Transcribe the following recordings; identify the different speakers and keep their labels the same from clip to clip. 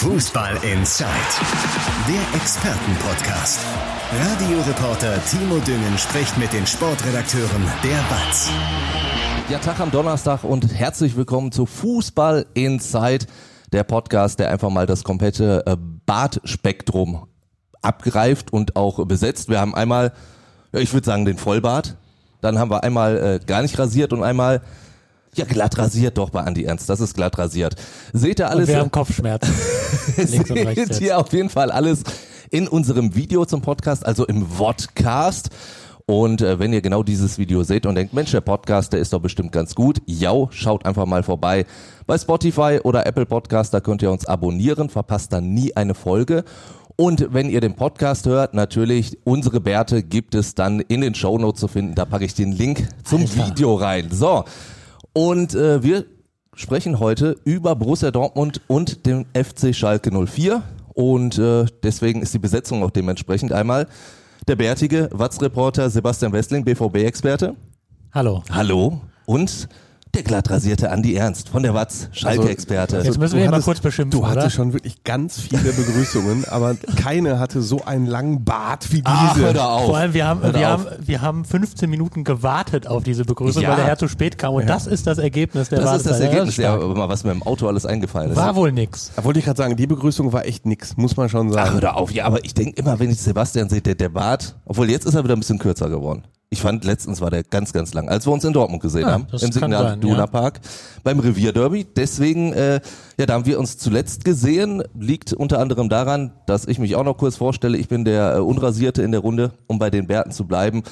Speaker 1: Fußball Inside, der Expertenpodcast. Radioreporter Timo Düngen spricht mit den Sportredakteuren der BATS.
Speaker 2: Ja, Tag am Donnerstag und herzlich willkommen zu Fußball Inside, der Podcast, der einfach mal das komplette äh, Bartspektrum abgreift und auch besetzt. Wir haben einmal, ja, ich würde sagen, den Vollbart. Dann haben wir einmal äh, gar nicht rasiert und einmal ja, glatt rasiert doch bei Andi Ernst. Das ist glatt rasiert. Seht ihr alles?
Speaker 3: Und wir haben Kopfschmerzen.
Speaker 2: Seht ihr auf jeden Fall alles in unserem Video zum Podcast, also im Vodcast. Und äh, wenn ihr genau dieses Video seht und denkt, Mensch, der Podcast, der ist doch bestimmt ganz gut, ja, schaut einfach mal vorbei bei Spotify oder Apple Podcast, da könnt ihr uns abonnieren, verpasst dann nie eine Folge. Und wenn ihr den Podcast hört, natürlich, unsere Bärte gibt es dann in den Shownotes zu finden. Da packe ich den Link zum
Speaker 3: Alter.
Speaker 2: Video rein. So, und äh, wir sprechen heute über Borussia Dortmund und den FC Schalke 04. Und äh, deswegen ist die Besetzung auch dementsprechend einmal der bärtige Watz-Reporter Sebastian Westling, BVB-Experte.
Speaker 3: Hallo.
Speaker 2: Hallo. Und der glatt rasierte Andi Ernst von der Watz, Schalke-Experte.
Speaker 3: Jetzt müssen wir ihn mal kurz beschimpfen,
Speaker 4: Du hattest
Speaker 3: oder?
Speaker 4: schon wirklich ganz viele Begrüßungen, aber keine hatte so einen langen Bart wie
Speaker 2: Ach,
Speaker 4: diese.
Speaker 2: hör doch auf.
Speaker 3: Vor allem, wir haben, wir,
Speaker 2: auf.
Speaker 3: haben, wir haben 15 Minuten gewartet auf diese Begrüßung,
Speaker 2: Ja.
Speaker 3: weil der Herr zu spät kam. Und das ist das Ergebnis der
Speaker 2: Das ist das. Ergebnis, ja, mal was mir im Auto alles eingefallen ist.
Speaker 3: War wohl nix.
Speaker 4: Da wollte ich gerade sagen, die Begrüßung war echt nix, muss man schon
Speaker 2: Ach,
Speaker 4: sagen.
Speaker 2: hör doch auf. Ja, aber ich denke immer, wenn ich Sebastian sehe, der, der Bart, obwohl jetzt ist er wieder ein bisschen kürzer geworden. Ich fand, letztens war der ganz, ganz lang, als wir uns in Dortmund gesehen
Speaker 3: Ja,
Speaker 2: haben,
Speaker 3: das
Speaker 2: im Signal
Speaker 3: sein,
Speaker 2: Duna
Speaker 3: ja.
Speaker 2: Park, beim Revierderby. Deswegen, äh, ja, da haben wir uns zuletzt gesehen. Liegt unter anderem daran, dass ich mich auch noch kurz vorstelle. Ich bin der äh, Unrasierte in der Runde, um bei den Bärten zu bleiben.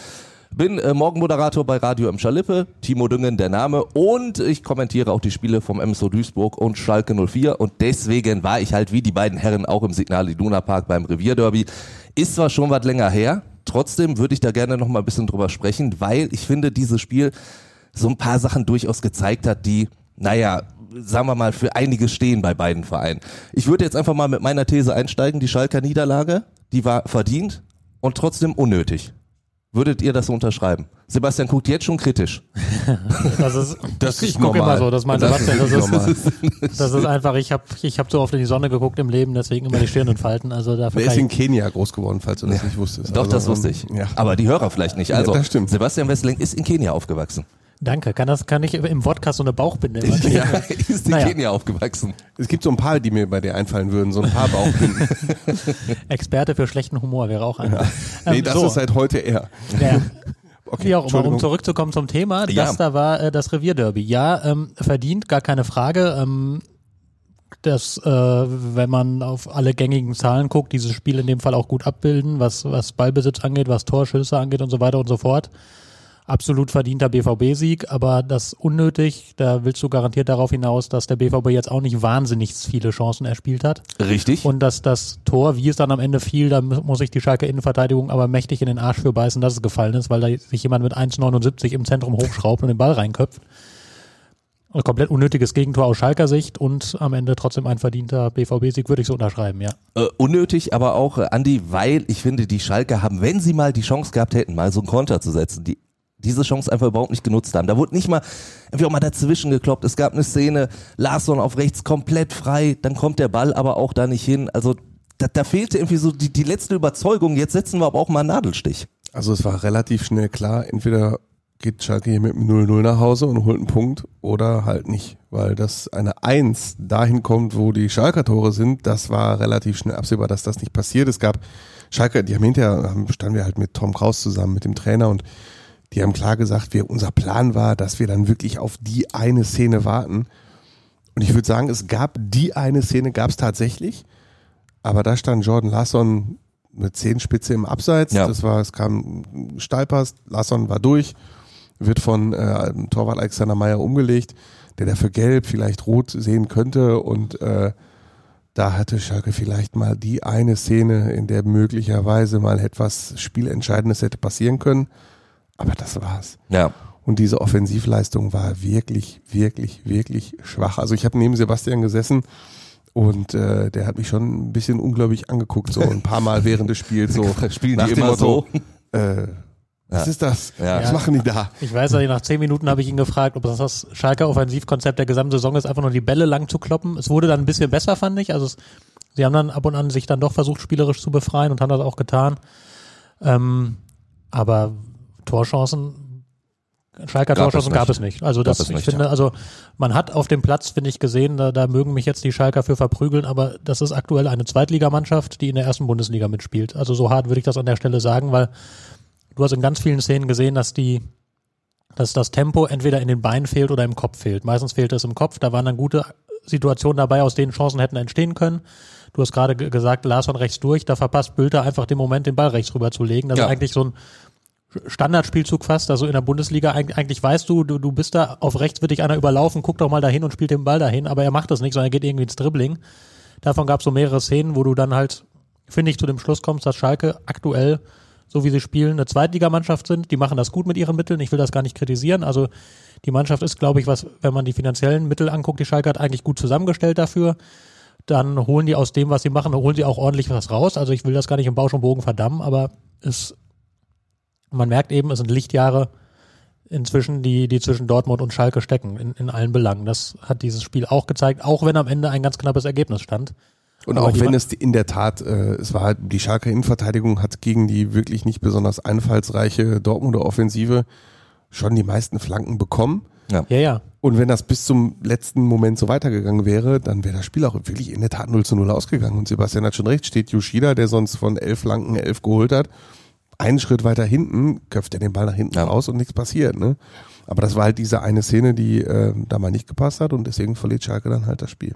Speaker 2: Bin äh, Morgenmoderator bei Radio M. Schalippe, Timo Düngen der Name und ich kommentiere auch die Spiele vom MSO Duisburg und Schalke 04 und deswegen war ich halt wie die beiden Herren auch im Signal Iduna Park beim Revierderby. Ist zwar schon was länger her, trotzdem würde ich da gerne noch mal ein bisschen drüber sprechen, weil ich finde, dieses Spiel so ein paar Sachen durchaus gezeigt hat, die, naja, sagen wir mal, für einiges stehen bei beiden Vereinen. Ich würde jetzt einfach mal mit meiner These einsteigen, die Schalker Niederlage, die war verdient und trotzdem unnötig. Würdet ihr das so unterschreiben? Sebastian guckt jetzt schon kritisch.
Speaker 3: Das ist,
Speaker 4: Das
Speaker 3: ich
Speaker 4: ist
Speaker 3: gucke
Speaker 4: normal.
Speaker 3: immer so, das meint
Speaker 4: Das
Speaker 3: Sebastian. Das
Speaker 4: ist normal.
Speaker 3: ist, das ist einfach, ich habe ich hab so oft in die Sonne geguckt im Leben, deswegen immer die Stirn entfalten. Also dafür
Speaker 4: Der ist in Kenia groß geworden, falls du das nicht wusstest.
Speaker 2: Doch,
Speaker 4: Also,
Speaker 2: das wusste
Speaker 4: ähm,
Speaker 2: ich.
Speaker 4: Ja.
Speaker 2: Aber die Hörer vielleicht nicht. Also,
Speaker 4: das stimmt.
Speaker 2: Sebastian Wessling ist in Kenia aufgewachsen.
Speaker 3: Danke. Kann das, kann ich im Podcast so eine Bauchbinde immer
Speaker 2: Ja, ist in
Speaker 3: Naja.
Speaker 2: Kenia aufgewachsen.
Speaker 4: Es gibt so ein paar, die mir bei dir einfallen würden, so ein paar Bauchbinden.
Speaker 3: Experte für schlechten Humor wäre auch ein.
Speaker 4: nee,
Speaker 3: Ähm,
Speaker 4: das
Speaker 3: so.
Speaker 4: ist seit heute er.
Speaker 3: Ja.
Speaker 4: Okay,
Speaker 3: Wie auch immer, um zurückzukommen zum Thema,
Speaker 2: Ja.
Speaker 3: das da war äh, das Revierderby. Ja, ähm, verdient, gar keine Frage. Ähm, das, äh, wenn man auf alle gängigen Zahlen guckt, dieses Spiel in dem Fall auch gut abbilden, was, was Ballbesitz angeht, was Torschüsse angeht und so weiter und so fort. Absolut verdienter BVB-Sieg, aber das unnötig, da willst du garantiert darauf hinaus, dass der BVB jetzt auch nicht wahnsinnig viele Chancen erspielt hat.
Speaker 2: Richtig.
Speaker 3: Und dass das Tor, wie es dann am Ende fiel, da mu- muss ich die Schalke Innenverteidigung aber mächtig in den Arsch für beißen, dass es gefallen ist, weil da sich jemand mit 1,79 im Zentrum hochschraubt und den Ball reinköpft. Ein komplett unnötiges Gegentor aus Schalker Sicht und am Ende trotzdem ein verdienter BVB-Sieg, würde ich so unterschreiben, ja.
Speaker 2: äh, unnötig, aber auch, äh, Andi, weil ich finde, die Schalke haben, wenn sie mal die Chance gehabt hätten, mal so einen Konter zu setzen, die diese Chance einfach überhaupt nicht genutzt haben. Da wurde nicht mal irgendwie auch mal dazwischen gekloppt. Es gab eine Szene, Larsson auf rechts komplett frei, dann kommt der Ball aber auch da nicht hin. Also da, da fehlte irgendwie so die, die letzte Überzeugung. Jetzt setzen wir aber auch mal einen Nadelstich.
Speaker 4: Also es war relativ schnell klar, entweder geht Schalke hier mit einem 0-0 nach Hause und holt einen Punkt oder halt nicht. Weil das eine 1 dahin kommt, wo die Schalker Tore sind, das war relativ schnell absehbar, dass das nicht passiert. Es gab Schalke, die haben hinterher, standen wir halt mit Tom Kraus zusammen, mit dem Trainer und die haben klar gesagt, wir, unser Plan war, dass wir dann wirklich auf die eine Szene warten. Und ich würde sagen, es gab die eine Szene, gab es tatsächlich, aber da stand Jordan Larsson mit Zehenspitze im Abseits.
Speaker 2: Ja.
Speaker 4: Das war, es kam Steilpass, Larsson war durch, wird von äh, Torwart Alexander Meyer umgelegt, der dafür gelb, vielleicht rot sehen könnte und äh, da hatte Schalke vielleicht mal die eine Szene, in der möglicherweise mal etwas Spielentscheidendes hätte passieren können. Aber das war's.
Speaker 2: Ja.
Speaker 4: Und diese Offensivleistung war wirklich, wirklich, wirklich schwach. Also ich habe neben Sebastian gesessen und äh, der hat mich schon ein bisschen ungläubig angeguckt, so ein paar Mal während des Spiels. So
Speaker 2: Spielen
Speaker 4: nach
Speaker 2: die
Speaker 4: dem
Speaker 2: immer
Speaker 4: Motto,
Speaker 2: so?
Speaker 4: Äh, was
Speaker 2: Ja.
Speaker 4: ist das?
Speaker 2: Ja.
Speaker 4: Was machen die da?
Speaker 3: Ich weiß, ich nach zehn Minuten habe ich ihn gefragt, ob das das Schalker Offensivkonzept der gesamten Saison ist, einfach nur die Bälle lang zu kloppen. Es wurde dann ein bisschen besser, fand ich. Also es Sie haben dann ab und an sich dann doch versucht, spielerisch zu befreien und haben das auch getan. Ähm, aber Torchancen, Schalker
Speaker 2: Gab es
Speaker 3: Torchancen
Speaker 2: nicht.
Speaker 3: gab es nicht. Also das, ich
Speaker 2: nicht,
Speaker 3: finde,
Speaker 2: ja.
Speaker 3: also man hat auf dem Platz, finde ich, gesehen, da, da mögen mich jetzt die Schalker für verprügeln, aber das ist aktuell eine Zweitligamannschaft, die in der ersten Bundesliga mitspielt. Also so hart würde ich das an der Stelle sagen, weil du hast in ganz vielen Szenen gesehen, dass die dass das Tempo entweder in den Beinen fehlt oder im Kopf fehlt. Meistens fehlt es im Kopf. Da waren dann gute Situationen dabei, aus denen Chancen hätten entstehen können. Du hast gerade ge- gesagt, Lars von rechts durch, da verpasst Bülter einfach den Moment, den Ball rechts rüber zu legen. Das
Speaker 2: Ja.
Speaker 3: ist eigentlich so ein Standardspielzug fast, also in der Bundesliga eig- eigentlich weißt du, du, du bist da, auf rechts wird dich einer überlaufen, guck doch mal dahin und spielt den Ball dahin, aber er macht das nicht, sondern er geht irgendwie ins Dribbling. Davon gab es so mehrere Szenen, wo du dann halt, finde ich, zu dem Schluss kommst, dass Schalke aktuell, so wie sie spielen, eine Zweitligamannschaft sind. Die machen das gut mit ihren Mitteln. Ich will das gar nicht kritisieren. Also die Mannschaft ist, glaube ich, was, wenn man die finanziellen Mittel anguckt, die Schalke hat eigentlich gut zusammengestellt dafür. Dann holen die aus dem, was sie machen, holen sie auch ordentlich was raus. Also ich will das gar nicht im Bausch und Bogen verdammen, aber es, man merkt eben, es sind Lichtjahre inzwischen, die, die zwischen Dortmund und Schalke stecken, in, in allen Belangen. Das hat dieses Spiel auch gezeigt, auch wenn am Ende ein ganz knappes Ergebnis stand.
Speaker 4: Und
Speaker 3: Aber
Speaker 4: auch wenn es in der Tat, äh, es war halt, die Schalker Innenverteidigung hat gegen die wirklich nicht besonders einfallsreiche Dortmunder Offensive schon die meisten Flanken bekommen.
Speaker 3: Ja, ja.
Speaker 4: Und wenn das bis zum letzten Moment so weitergegangen wäre, dann wäre das Spiel auch wirklich in der Tat 0 zu 0 ausgegangen. Und Sebastian hat schon recht, steht Yoshida, der sonst von elf Flanken elf geholt hat, einen Schritt weiter hinten, köpft er den Ball nach hinten
Speaker 2: Ja.
Speaker 4: raus und nichts passiert. Ne? Aber das war halt diese eine Szene, die äh, da mal nicht gepasst hat und deswegen verliert Schalke dann halt das Spiel.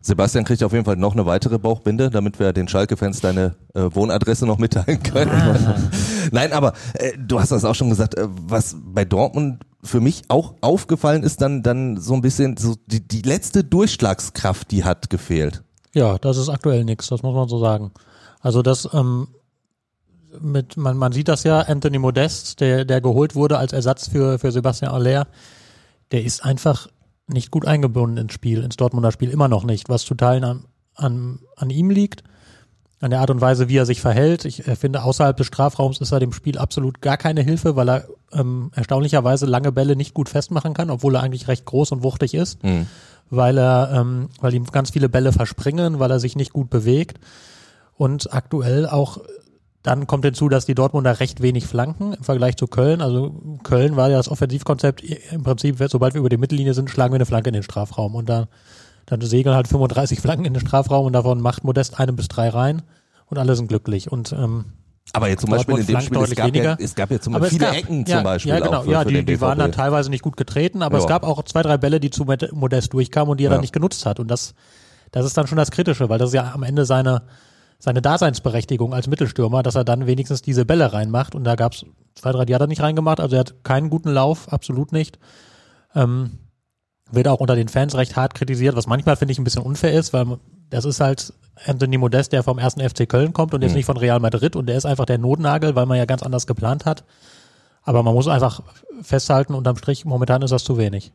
Speaker 2: Sebastian kriegt auf jeden Fall noch eine weitere Bauchbinde, damit wir den Schalke-Fans deine äh, Wohnadresse noch mitteilen können. Nein, aber äh, du hast das auch schon gesagt, äh, was bei Dortmund für mich auch aufgefallen ist, dann, dann so ein bisschen so die, die letzte Durchschlagskraft, die hat gefehlt.
Speaker 3: Ja, das ist aktuell nichts, das muss man so sagen. Also das ähm, mit man man sieht das ja Anthony Modest, der der geholt wurde als Ersatz für für Sebastian Aller, der ist einfach nicht gut eingebunden ins Spiel, ins Dortmunder Spiel immer noch nicht, was zu Teilen an an, an ihm liegt, an der Art und Weise, wie er sich verhält. Ich äh, finde, außerhalb des Strafraums ist er dem Spiel absolut gar keine Hilfe, weil er ähm, erstaunlicherweise lange Bälle nicht gut festmachen kann, obwohl er eigentlich recht groß und wuchtig ist weil er, ähm, weil ihm ganz viele Bälle verspringen, weil er sich nicht gut bewegt und aktuell auch dann kommt hinzu, dass die Dortmunder recht wenig flanken im Vergleich zu Köln. Also Köln war ja das Offensivkonzept im Prinzip, sobald wir über die Mittellinie sind, schlagen wir eine Flanke in den Strafraum und da dann segeln halt 35 Flanken in den Strafraum und davon macht Modest eine bis drei rein und alle sind glücklich und ähm,
Speaker 2: Aber jetzt zum Beispiel in
Speaker 3: Dortmund
Speaker 2: dem
Speaker 3: flankt
Speaker 2: Spiel, es gab, ja,
Speaker 3: weniger.
Speaker 2: es gab ja zum
Speaker 3: Aber
Speaker 2: Beispiel
Speaker 3: es
Speaker 2: viele
Speaker 3: gab,
Speaker 2: Ecken
Speaker 3: ja,
Speaker 2: zum Beispiel.
Speaker 3: Ja, genau.
Speaker 2: für,
Speaker 3: ja,
Speaker 2: für
Speaker 3: die, die waren dann teilweise nicht gut getreten, aber es
Speaker 2: Ja.
Speaker 3: gab auch zwei, drei Bälle, die zu Mod- Modest durchkamen und die er
Speaker 2: Ja.
Speaker 3: dann nicht genutzt hat. Und das, das ist dann schon das Kritische, weil das ist ja am Ende seine, seine Daseinsberechtigung als Mittelstürmer, dass er dann wenigstens diese Bälle reinmacht. Und da gab es zwei, drei, die hat er nicht reingemacht. Also er hat keinen guten Lauf, absolut nicht. Ähm, wird auch unter den Fans recht hart kritisiert, was manchmal finde ich ein bisschen unfair ist, weil das ist halt Anthony Modest, der vom ersten FC Köln kommt und jetzt nicht von Real Madrid und der ist einfach der Notnagel, weil man ja ganz anders geplant hat. Aber man muss einfach festhalten, unterm Strich, momentan ist das zu wenig.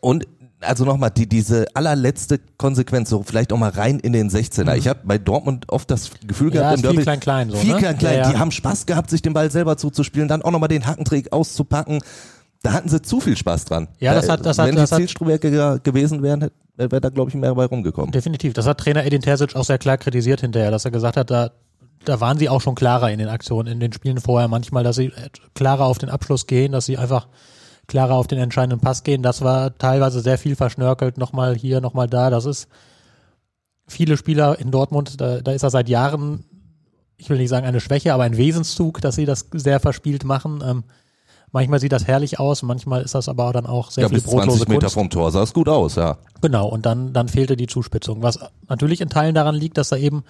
Speaker 2: Und also nochmal, die, diese allerletzte Konsequenz, so vielleicht auch mal rein in den 16er. Ich habe bei Dortmund oft das Gefühl
Speaker 3: Mhm. Ja,
Speaker 2: gehabt, im
Speaker 3: viel
Speaker 2: Derby,
Speaker 3: klein-klein so,
Speaker 2: viel
Speaker 3: ne?
Speaker 2: klein-klein,
Speaker 3: Ja, ja.
Speaker 2: die haben Spaß gehabt, sich den Ball selber zuzuspielen, dann auch nochmal den Hackentrick auszupacken. Da hatten sie zu viel Spaß dran.
Speaker 3: Ja, das hat- das hat-
Speaker 2: Wenn
Speaker 3: das
Speaker 2: die ge- gewesen wären, wäre da, glaube ich, mehr dabei rumgekommen.
Speaker 3: Definitiv. Das hat Trainer Edin Terzic auch sehr klar kritisiert hinterher, dass er gesagt hat, da, da waren sie auch schon klarer in den Aktionen, in den Spielen vorher manchmal, dass sie klarer auf den Abschluss gehen, dass sie einfach klarer auf den entscheidenden Pass gehen. Das war teilweise sehr viel verschnörkelt, nochmal hier, nochmal da. Das ist viele Spieler in Dortmund, da, da ist er seit Jahren, ich will nicht sagen eine Schwäche, aber ein Wesenszug, dass sie das sehr verspielt machen. Ähm, manchmal sieht das herrlich aus, manchmal ist das aber dann auch sehr
Speaker 2: Ja,
Speaker 3: viel
Speaker 2: bis
Speaker 3: brotlose
Speaker 2: 20 Meter
Speaker 3: Kunst.
Speaker 2: vom Tor sah es gut aus, ja.
Speaker 3: Genau, und dann, dann fehlte die Zuspitzung. Was natürlich in Teilen daran liegt, dass da eben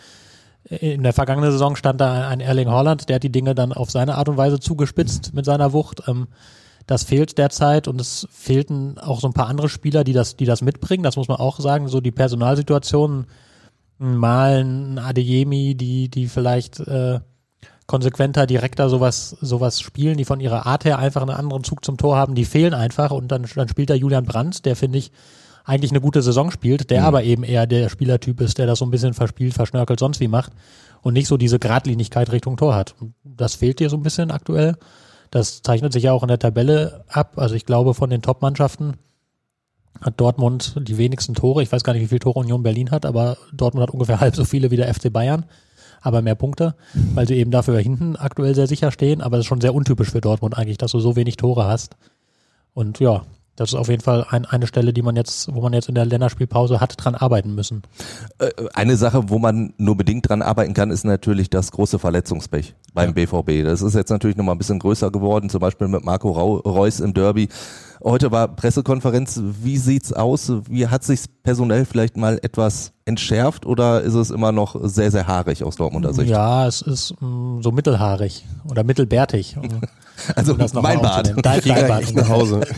Speaker 3: in der vergangenen Saison stand da ein Erling Haaland, der hat die Dinge dann auf seine Art und Weise zugespitzt mit seiner Wucht. Ähm, das fehlt derzeit und es fehlten auch so ein paar andere Spieler, die das, die das mitbringen. Das muss man auch sagen. So die Personalsituationen, Malen, ein Adeyemi, die, die vielleicht äh, konsequenter, direkter sowas, sowas spielen, die von ihrer Art her einfach einen anderen Zug zum Tor haben, die fehlen einfach und dann, dann spielt da Julian Brandt, der finde ich eigentlich eine gute Saison spielt, der aber eben eher der Spielertyp ist, der das so ein bisschen verspielt, verschnörkelt, sonst wie macht und nicht so diese Gradlinigkeit Richtung Tor hat. Das fehlt dir so ein bisschen aktuell. Das zeichnet sich ja auch in der Tabelle ab. Also ich glaube, von den Top-Mannschaften hat Dortmund die wenigsten Tore. Ich weiß gar nicht, wie viele Tore Union Berlin hat, aber Dortmund hat ungefähr halb so viele wie der FC Bayern, aber mehr Punkte, weil sie eben dafür hinten aktuell sehr sicher stehen. Aber das ist schon sehr untypisch für Dortmund eigentlich, dass du so wenig Tore hast. Und ja, das ist auf jeden Fall ein, eine Stelle, die man jetzt, wo man jetzt in der Länderspielpause hat dran arbeiten müssen.
Speaker 2: Äh, Eine Sache, wo man nur bedingt dran arbeiten kann, ist natürlich das große Verletzungspech beim BVB. Das ist jetzt natürlich nochmal ein bisschen größer geworden, zum Beispiel mit Marco Reus im Derby. Heute war Pressekonferenz. Wie sieht's aus? Wie hat sich's personell vielleicht mal etwas entschärft oder ist es immer noch sehr, sehr haarig aus Dortmunder Sicht?
Speaker 3: Ja, es ist mh, so mittelhaarig oder mittelbärtig.
Speaker 2: Also
Speaker 3: das noch
Speaker 2: mein
Speaker 3: aufzunehmen. Dein, dein
Speaker 4: echt nach Hause.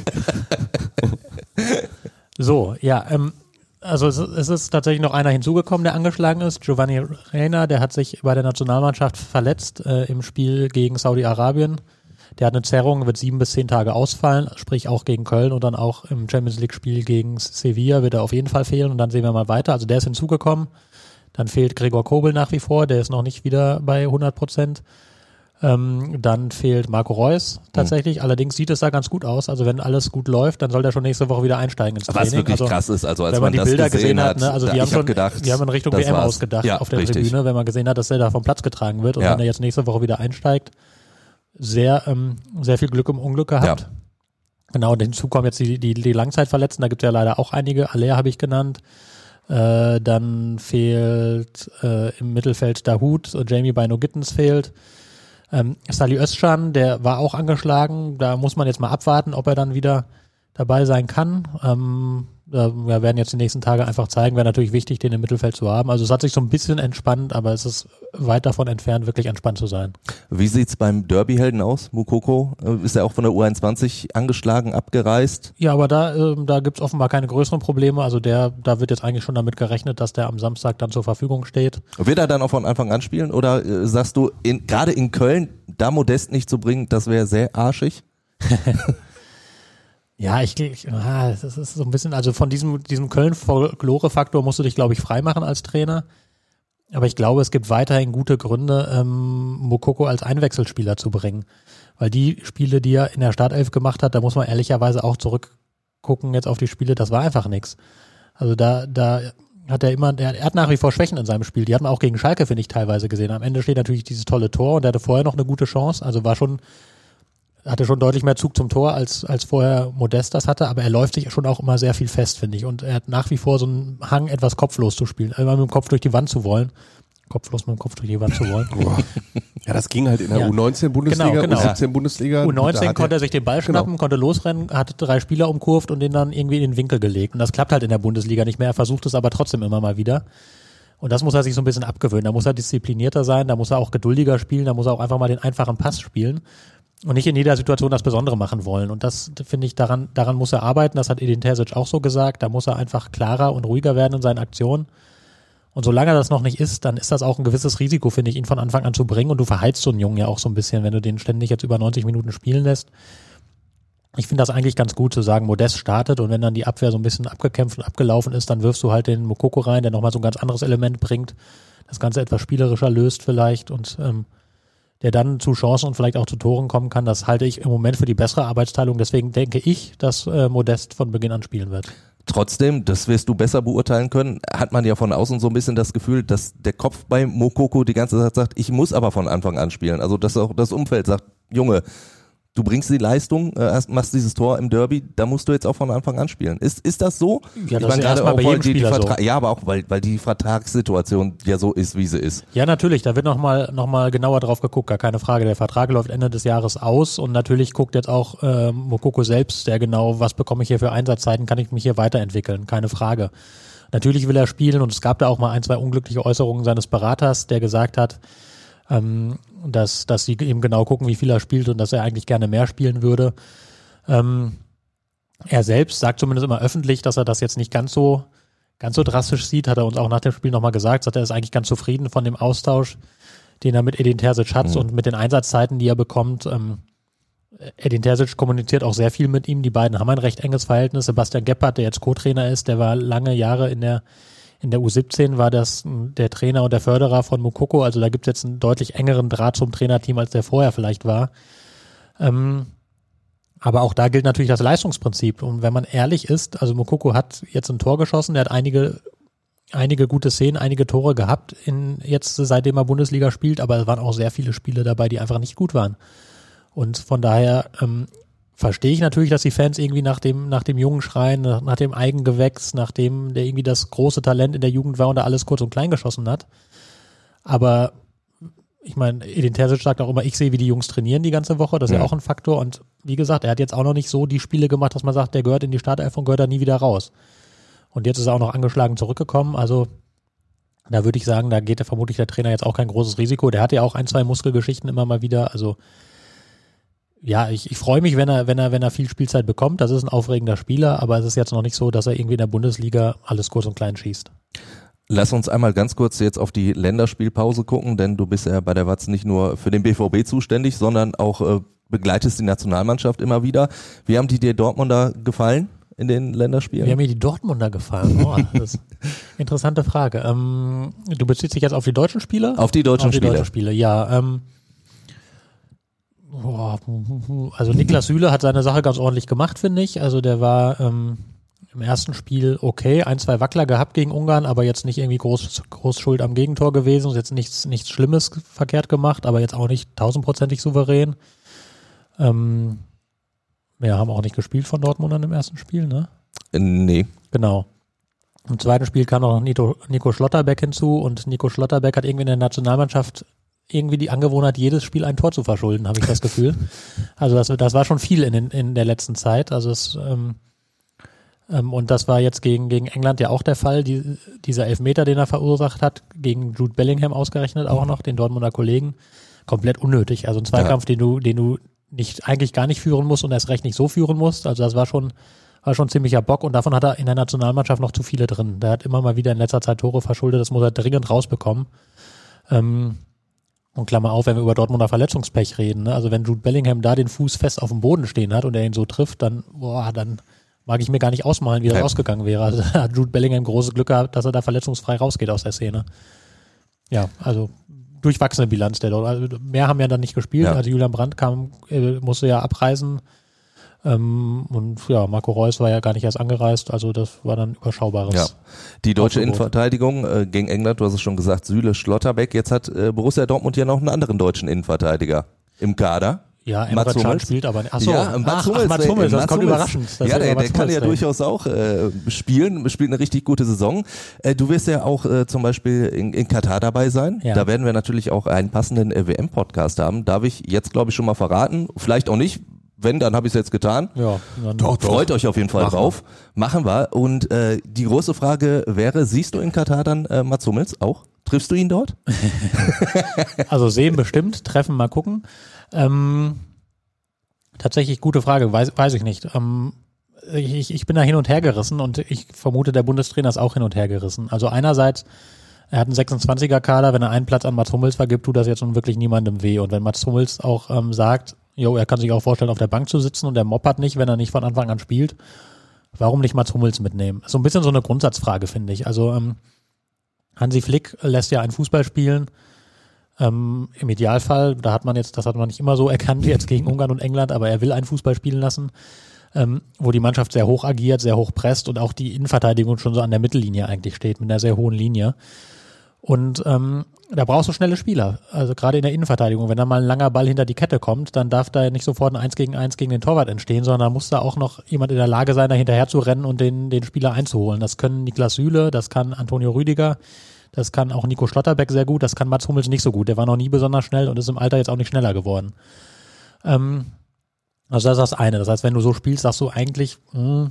Speaker 3: So, ja, ähm, also es, es ist tatsächlich noch einer hinzugekommen, der angeschlagen ist. Giovanni Reina, der hat sich bei der Nationalmannschaft verletzt äh, im Spiel gegen Saudi-Arabien. Der hat eine Zerrung, wird sieben bis zehn Tage ausfallen, sprich auch gegen Köln und dann auch im Champions League-Spiel gegen Sevilla wird er auf jeden Fall fehlen und dann sehen wir mal weiter. Also der ist hinzugekommen. Dann fehlt Gregor Kobel nach wie vor, der ist noch nicht wieder bei 100 Prozent. Ähm, dann fehlt Marco Reus tatsächlich. Allerdings sieht es da ganz gut aus. Also wenn alles gut läuft, dann soll der schon nächste Woche wieder einsteigen ins Training.
Speaker 2: Was wirklich
Speaker 3: also,
Speaker 2: krass ist, also als
Speaker 3: wenn man,
Speaker 2: man,
Speaker 3: die Bilder
Speaker 2: gesehen
Speaker 3: hat, ne, also
Speaker 2: da-
Speaker 3: die haben
Speaker 2: ich hab
Speaker 3: schon,
Speaker 2: gedacht,
Speaker 3: die haben in Richtung WM
Speaker 2: war's.
Speaker 3: ausgedacht
Speaker 2: ja,
Speaker 3: auf der
Speaker 2: richtig.
Speaker 3: Tribüne, wenn man gesehen hat, dass er da vom Platz getragen wird und
Speaker 2: Ja.
Speaker 3: wenn er jetzt nächste Woche wieder einsteigt, sehr, ähm, sehr viel Glück im Unglück gehabt.
Speaker 2: Ja.
Speaker 3: Genau, und hinzu kommen jetzt die, die, die Langzeitverletzten, da gibt es ja leider auch einige, Aller habe ich genannt. Äh, dann fehlt äh, im Mittelfeld Dahut, Jamie Bino Gittens fehlt. Ähm, Sali Özcan, der war auch angeschlagen. Da muss man jetzt mal abwarten, ob er dann wieder dabei sein kann. Ähm, wir werden jetzt die nächsten Tage einfach zeigen, wäre natürlich wichtig, den im Mittelfeld zu haben. Also es hat sich so ein bisschen entspannt, aber es ist weit davon entfernt, wirklich entspannt zu sein.
Speaker 2: Wie sieht's beim Derby-Helden aus? Mukoko Äh, ist er auch von der U21 angeschlagen, abgereist.
Speaker 3: Ja, aber da, ähm, da gibt's offenbar keine größeren Probleme. Also der, da wird jetzt eigentlich schon damit gerechnet, dass der am Samstag dann zur Verfügung steht.
Speaker 2: Wird er dann auch von Anfang an spielen oder äh, sagst du, gerade in Köln, da Modest nicht zu bringen, das wäre sehr arschig?
Speaker 3: Ja, ich, ich ah, das ist so ein bisschen, also von diesem, diesem Köln-Folklore-Faktor musst du dich, glaube ich, freimachen als Trainer. Aber ich glaube, es gibt weiterhin gute Gründe, ähm, Mokoko als Einwechselspieler zu bringen. Weil die Spiele, die er in der Startelf gemacht hat, da muss man ehrlicherweise auch zurückgucken jetzt auf die Spiele, das war einfach nichts. Also da, da hat er immer, er, hat nach wie vor Schwächen in seinem Spiel. Die hat man auch gegen Schalke, finde ich, teilweise gesehen. Am Ende steht natürlich dieses tolle Tor und er hatte vorher noch eine gute Chance. Also war schon, hatte schon deutlich mehr Zug zum Tor, als, als vorher Modest das hatte, aber er läuft sich schon auch immer sehr viel fest, finde ich. Und er hat nach wie vor so einen Hang, etwas kopflos zu spielen, immer mit dem Kopf durch die Wand zu wollen. Kopflos mit dem Kopf durch die Wand zu wollen.
Speaker 4: Ja, das ging halt in der
Speaker 3: Ja.
Speaker 4: U19-Bundesliga,
Speaker 3: Genau, genau.
Speaker 4: U17-Bundesliga.
Speaker 3: U19 konnte er sich den Ball
Speaker 4: Genau.
Speaker 3: schnappen, konnte losrennen, hatte drei Spieler umkurvt und den dann irgendwie in den Winkel gelegt. Und das klappt halt in der Bundesliga nicht mehr. Er versucht es aber trotzdem immer mal wieder. Und das muss er sich so ein bisschen abgewöhnen. Da muss er disziplinierter sein, da muss er auch geduldiger spielen, da muss er auch einfach mal den einfachen Pass spielen und nicht in jeder Situation das Besondere machen wollen. Und das finde ich, daran, daran muss er arbeiten. Das hat Edin Terzic auch so gesagt. Da muss er einfach klarer und ruhiger werden in seinen Aktionen. Und solange das noch nicht ist, dann ist das auch ein gewisses Risiko, finde ich, ihn von Anfang an zu bringen. Und du verheizt so einen Jungen ja auch so ein bisschen, wenn du den ständig jetzt über 90 Minuten spielen lässt. Ich finde das eigentlich ganz gut zu sagen, Modest startet und wenn dann die Abwehr so ein bisschen abgekämpft und abgelaufen ist, dann wirfst du halt den Mokoko rein, der nochmal so ein ganz anderes Element bringt, das Ganze etwas spielerischer löst vielleicht und ähm, der dann zu Chancen und vielleicht auch zu Toren kommen kann. Das halte ich im Moment für die bessere Arbeitsteilung. Deswegen denke ich, dass äh, Modest von Beginn an spielen wird.
Speaker 2: Trotzdem, das wirst du besser beurteilen können, hat man ja von außen so ein bisschen das Gefühl, dass der Kopf bei Mokoko die ganze Zeit sagt, ich muss aber von Anfang an spielen. Also dass auch das Umfeld sagt, Junge, du bringst die Leistung, äh, hast- machst dieses Tor im Derby, da musst du jetzt auch von Anfang an spielen. Ist, ist das so?
Speaker 3: Ja,
Speaker 2: Ich
Speaker 3: das
Speaker 2: meine,
Speaker 3: ist erstmal bei jedem
Speaker 2: die, die
Speaker 3: so.
Speaker 2: Ja, aber auch, weil, weil die Vertragssituation ja so ist, wie sie ist.
Speaker 3: Ja, natürlich, da wird nochmal noch mal genauer drauf geguckt, gar keine Frage. Der Vertrag läuft Ende des Jahres aus und natürlich guckt jetzt auch äh, Mokoko selbst sehr genau, was bekomme ich hier für Einsatzzeiten, kann ich mich hier weiterentwickeln, keine Frage. Natürlich will er spielen und es gab da auch mal ein, zwei unglückliche Äußerungen seines Beraters, der gesagt hat, ähm, dass, dass sie eben genau gucken, wie viel er spielt und dass er eigentlich gerne mehr spielen würde. Ähm, er selbst sagt zumindest immer öffentlich, dass er das jetzt nicht ganz so, ganz so drastisch sieht, hat er uns auch nach dem Spiel nochmal gesagt, sagt er ist eigentlich ganz zufrieden von dem Austausch, den er mit Edin Terzic hat und mit den Einsatzzeiten, die er bekommt. Ähm, Edin Terzic kommuniziert auch sehr viel mit ihm. Die beiden haben ein recht enges Verhältnis. Sebastian Gebhardt, der jetzt Co-Trainer ist, der war lange Jahre in der in der U17 war das m, der Trainer und der Förderer von Mukoko. Also da gibt es jetzt einen deutlich engeren Draht zum Trainerteam, als der vorher vielleicht war. Ähm, Aber auch da gilt natürlich das Leistungsprinzip. Und wenn man ehrlich ist, also Mokoko hat jetzt ein Tor geschossen, der hat einige, einige gute Szenen, einige Tore gehabt, in, jetzt seitdem er Bundesliga spielt, aber es waren auch sehr viele Spiele dabei, die einfach nicht gut waren. Und von daher ähm, verstehe ich natürlich, dass die Fans irgendwie nach dem, nach dem Jungen schreien, nach, nach dem Eigengewächs, nach dem, der irgendwie das große Talent in der Jugend war und da alles kurz und klein geschossen hat. Aber ich meine, Edin Terzic sagt auch immer, ich sehe, wie die Jungs trainieren die ganze Woche. Das ist ja. ja auch ein Faktor. Und wie gesagt, er hat jetzt auch noch nicht so die Spiele gemacht, dass man sagt, der gehört in die Startelf und gehört da nie wieder raus. Und jetzt ist er auch noch angeschlagen zurückgekommen. Also da würde ich sagen, da geht der vermutlich der Trainer jetzt auch kein großes Risiko. Der hat ja auch ein, zwei Muskelgeschichten immer mal wieder. Also ja, ich, ich freue mich, wenn er, wenn er, wenn er viel Spielzeit bekommt. Das ist ein aufregender Spieler, aber es ist jetzt noch nicht so, dass er irgendwie in der Bundesliga alles kurz und klein schießt.
Speaker 2: Lass uns einmal ganz kurz jetzt auf die Länderspielpause gucken, denn du bist ja bei der Watz nicht nur für den BVB zuständig, sondern auch äh, begleitest die Nationalmannschaft immer wieder. Wie haben die dir Dortmunder gefallen in den Länderspielen?
Speaker 3: Wie haben mir die Dortmunder gefallen? Oh, interessante Frage. Ähm, du beziehst dich jetzt auf die deutschen Spiele?
Speaker 2: Auf die deutschen auf die Spiele. Deutschen
Speaker 3: Spiele, ja. Ähm, also Niklas Süle hat seine Sache ganz ordentlich gemacht, finde ich. Also der war ähm, im ersten Spiel okay, ein, zwei Wackler gehabt gegen Ungarn, aber jetzt nicht irgendwie groß, groß Schuld am Gegentor gewesen, jetzt nichts, nichts Schlimmes verkehrt gemacht, aber jetzt auch nicht tausendprozentig souverän. Ähm, wir haben auch nicht gespielt von Dortmundern im ersten Spiel, ne?
Speaker 2: Nee.
Speaker 3: Genau. Im zweiten Spiel kam noch Nico, Nico Schlotterbeck hinzu und Nico Schlotterbeck hat irgendwie in der Nationalmannschaft irgendwie die Angewohnheit, jedes Spiel ein Tor zu verschulden, habe ich das Gefühl. Also das, das war schon viel in, in, in der letzten Zeit. Also es ähm, ähm, und das war jetzt gegen, gegen England ja auch der Fall. Die, dieser Elfmeter, den er verursacht hat, gegen Jude Bellingham ausgerechnet auch noch, den Dortmunder Kollegen, komplett unnötig. Also ein Zweikampf, ja. den du, den du nicht, eigentlich gar nicht führen musst und erst recht nicht so führen musst. Also das war schon, war schon ziemlicher Bock und davon hat er in der Nationalmannschaft noch zu viele drin. Der hat immer mal wieder in letzter Zeit Tore verschuldet, das muss er dringend rausbekommen. Ähm, und Klammer auf, wenn wir über Dortmunder Verletzungspech reden. Ne? Also wenn Jude Bellingham da den Fuß fest auf dem Boden stehen hat und er ihn so trifft, dann, boah, dann mag ich mir gar nicht ausmalen, wie das ausgegangen wäre. Also hat Jude Bellingham großes Glück gehabt, dass er da verletzungsfrei rausgeht aus der Szene. Ja, also durchwachsene Bilanz der dort. Also mehr haben ja dann nicht gespielt. Ja. Also Julian Brandt kam, äh, musste ja abreisen. Ähm, und ja, Marco Reus war ja gar nicht erst angereist, also das war dann überschaubares. Ja.
Speaker 2: Die deutsche Innenverteidigung äh, gegen England, du hast es schon gesagt, Süle Schlotterbeck. Jetzt hat äh, Borussia Dortmund ja noch einen anderen deutschen Innenverteidiger im Kader.
Speaker 3: Ja, Emre Can spielt aber nicht. Achso,
Speaker 2: ja, Mats Hummels, ach, Mats Hummels, das kommt überraschend. Das ja, der, der kann ja durchaus auch äh, spielen, spielt eine richtig gute Saison. Äh, du wirst ja auch äh, zum Beispiel in, in Katar dabei sein. Ja. Da werden wir natürlich auch einen passenden äh, WM-Podcast haben. Darf ich jetzt, glaube ich, schon mal verraten. Vielleicht auch nicht. Wenn, dann habe ich es jetzt getan.
Speaker 3: Ja,
Speaker 2: dann doch, Freut doch. euch auf jeden Fall Machen drauf. Wir. Machen wir. Und äh, die große Frage wäre, siehst du in Katar dann äh, Mats Hummels auch? Triffst du ihn dort?
Speaker 3: also sehen bestimmt, treffen mal gucken. Ähm, tatsächlich gute Frage, weiß, weiß ich nicht. Ähm, ich, ich bin da hin und her gerissen und ich vermute, der Bundestrainer ist auch hin und her gerissen. Also einerseits, er hat einen 26er Kader, wenn er einen Platz an Mats Hummels vergibt, tut das jetzt nun wirklich niemandem weh. Und wenn Mats Hummels auch ähm, sagt, jo, er kann sich auch vorstellen, auf der Bank zu sitzen und er moppert nicht, wenn er nicht von Anfang an spielt, warum nicht Mats Hummels mitnehmen? So ein bisschen so eine Grundsatzfrage, finde ich. Also ähm, Hansi Flick lässt ja einen Fußball spielen, ähm, Im Idealfall, da hat man jetzt, das hat man nicht immer so erkannt jetzt gegen Ungarn und England, aber er will einen Fußball spielen lassen, ähm, wo die Mannschaft sehr hoch agiert, sehr hoch presst und auch die Innenverteidigung schon so an der Mittellinie eigentlich steht, mit einer sehr hohen Linie. Und ähm, da brauchst du schnelle Spieler, also gerade in der Innenverteidigung. Wenn da mal ein langer Ball hinter die Kette kommt, dann darf da nicht sofort ein 1 gegen 1 gegen den Torwart entstehen, sondern muss da auch noch jemand in der Lage sein, da hinterher zu rennen und den, den Spieler einzuholen. Das können Niklas Süle, das kann Antonio Rüdiger, das kann auch Nico Schlotterbeck sehr gut, das kann Mats Hummels nicht so gut. Der war noch nie besonders schnell und ist im Alter jetzt auch nicht schneller geworden. Ähm, also das ist das eine. Das heißt, wenn du so spielst, sagst du eigentlich, mh, hm,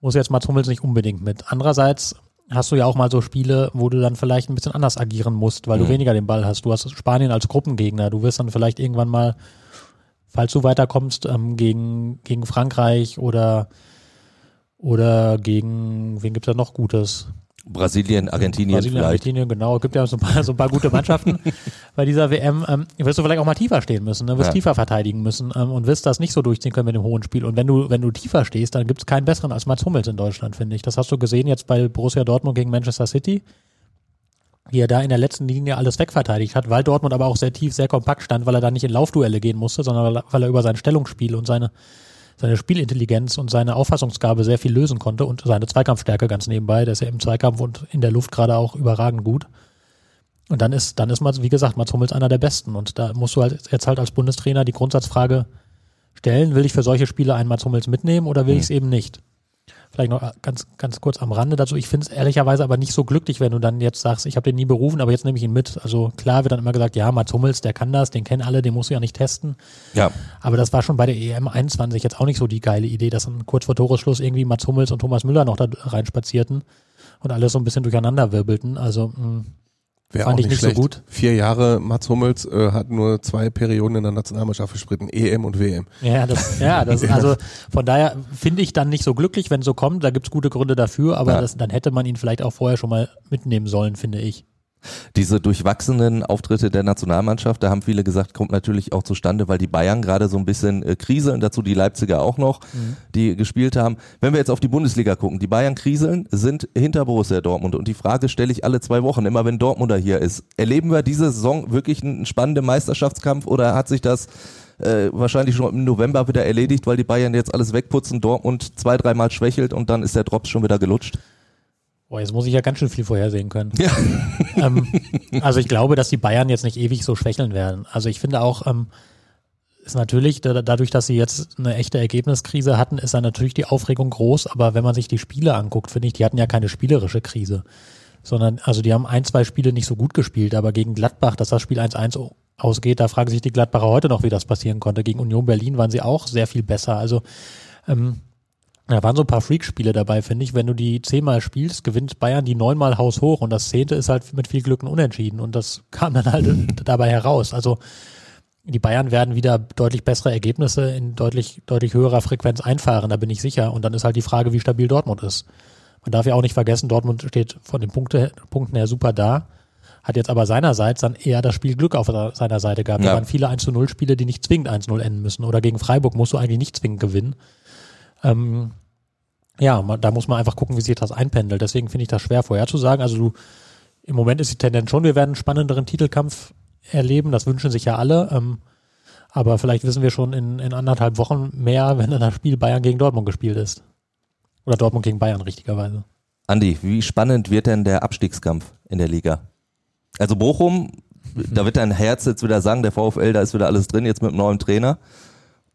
Speaker 3: muss jetzt Mats Hummels nicht unbedingt mit. Andererseits hast du ja auch mal so Spiele, wo du dann vielleicht ein bisschen anders agieren musst, weil mhm. du weniger den Ball hast. Du hast Spanien als Gruppengegner. Du wirst dann vielleicht irgendwann mal, falls du weiterkommst, ähm, gegen, gegen Frankreich oder, oder gegen, wen gibt's da noch Gutes?
Speaker 2: Brasilien, Argentinien
Speaker 3: Brasilien, vielleicht. Argentinien, genau. Es gibt ja so ein paar, so ein paar gute Mannschaften bei dieser WM. Ähm, wirst du vielleicht auch mal tiefer stehen müssen, ne? wirst ja. tiefer verteidigen müssen ähm, und wirst das nicht so durchziehen können mit dem hohen Spiel. Und wenn du, wenn du tiefer stehst, dann gibt es keinen besseren als Mats Hummels in Deutschland, finde ich. Das hast du gesehen jetzt bei Borussia Dortmund gegen Manchester City, wie er da in der letzten Linie alles wegverteidigt hat, weil Dortmund aber auch sehr tief, sehr kompakt stand, weil er da nicht in Laufduelle gehen musste, sondern weil er über sein Stellungsspiel und seine seine Spielintelligenz und seine Auffassungsgabe sehr viel lösen konnte und seine Zweikampfstärke ganz nebenbei. Der ist ja im Zweikampf und in der Luft gerade auch überragend gut. Und dann ist, dann ist Mats, wie gesagt, Mats Hummels einer der Besten. Und da musst du halt jetzt halt als Bundestrainer die Grundsatzfrage stellen, will ich für solche Spiele einen Mats Hummels mitnehmen oder will ich es eben nicht? Vielleicht noch ganz, ganz kurz am Rande dazu. Ich finde es ehrlicherweise aber nicht so glücklich, wenn du dann jetzt sagst, ich habe den nie berufen, aber jetzt nehme ich ihn mit. Also klar wird dann immer gesagt, ja, Mats Hummels, der kann das, den kennen alle, den musst du ja nicht testen.
Speaker 2: Ja.
Speaker 3: Aber das war schon bei der EM 21 jetzt auch nicht so die geile Idee, dass dann kurz vor Toresschluss irgendwie Mats Hummels und Thomas Müller noch da reinspazierten und alles so ein bisschen durcheinander wirbelten. Also mh,
Speaker 4: Wäre
Speaker 3: Fand
Speaker 4: auch
Speaker 3: ich
Speaker 4: nicht,
Speaker 3: nicht so gut.
Speaker 4: Vier Jahre Mats Hummels äh, hat nur zwei Perioden in der Nationalmannschaft gestritten, EM und WM.
Speaker 3: Ja, das, ja, das, also von daher finde ich dann nicht so glücklich, wenn so kommt. Da gibt's gute Gründe dafür, aber
Speaker 2: Ja.
Speaker 3: das, dann hätte man ihn vielleicht auch vorher schon mal mitnehmen sollen, finde ich.
Speaker 2: Diese durchwachsenen Auftritte der Nationalmannschaft, da haben viele gesagt, kommt natürlich auch zustande, weil die Bayern gerade so ein bisschen äh, kriseln, dazu die Leipziger auch noch, die gespielt haben. Wenn wir jetzt auf die Bundesliga gucken, die Bayern kriseln, sind hinter Borussia Dortmund und die Frage stelle ich alle zwei Wochen, immer wenn Dortmunder hier ist. Erleben wir diese Saison wirklich einen spannenden Meisterschaftskampf oder hat sich das äh, wahrscheinlich schon im November wieder erledigt, weil die Bayern jetzt alles wegputzen, Dortmund zwei, dreimal schwächelt und dann ist der Drops schon wieder gelutscht?
Speaker 3: Boah, jetzt muss ich ja ganz schön viel vorhersehen können.
Speaker 2: Ja.
Speaker 3: ähm, also ich glaube, dass die Bayern jetzt nicht ewig so schwächeln werden. Also ich finde auch, ähm, ist natürlich, da, dadurch, dass sie jetzt eine echte Ergebniskrise hatten, ist dann natürlich die Aufregung groß. Aber wenn man sich die Spiele anguckt, finde ich, die hatten ja keine spielerische Krise. Sondern, also die haben ein, zwei Spiele nicht so gut gespielt, aber gegen Gladbach, dass das Spiel 1-1 ausgeht, da fragen sich die Gladbacher heute noch, wie das passieren konnte. Gegen Union Berlin waren sie auch sehr viel besser. Also ähm, da waren so ein paar Freakspiele dabei, finde ich. Wenn du die zehnmal spielst, gewinnt Bayern die neunmal haushoch und das zehnte ist halt mit viel Glück ein Unentschieden und das kam dann halt dabei heraus. Also die Bayern werden wieder deutlich bessere Ergebnisse in deutlich, deutlich höherer Frequenz einfahren, da bin ich sicher. Und dann ist halt die Frage, wie stabil Dortmund ist. Man darf ja auch nicht vergessen, Dortmund steht von den Punkte, Punkten her super da, hat jetzt aber seinerseits dann eher das Spiel Glück auf seiner Seite gehabt. Da
Speaker 2: Ja.
Speaker 3: waren viele 1 zu 0 Spiele, die nicht zwingend 1 0 enden müssen. Oder gegen Freiburg musst du eigentlich nicht zwingend gewinnen. Ähm, ja, da muss man einfach gucken, wie sich das einpendelt. Deswegen finde ich das schwer vorherzusagen. Also du, im Moment ist die Tendenz schon, wir werden einen spannenderen Titelkampf erleben. Das wünschen sich ja alle. Ähm, aber vielleicht wissen wir schon in, in anderthalb Wochen mehr, wenn dann das Spiel Bayern gegen Dortmund gespielt ist. Oder Dortmund gegen Bayern, richtigerweise.
Speaker 2: Andi, wie spannend wird denn der Abstiegskampf in der Liga? Also Bochum, da wird dein Herz jetzt wieder sagen, der VfL, da ist wieder alles drin, jetzt mit dem neuen Trainer.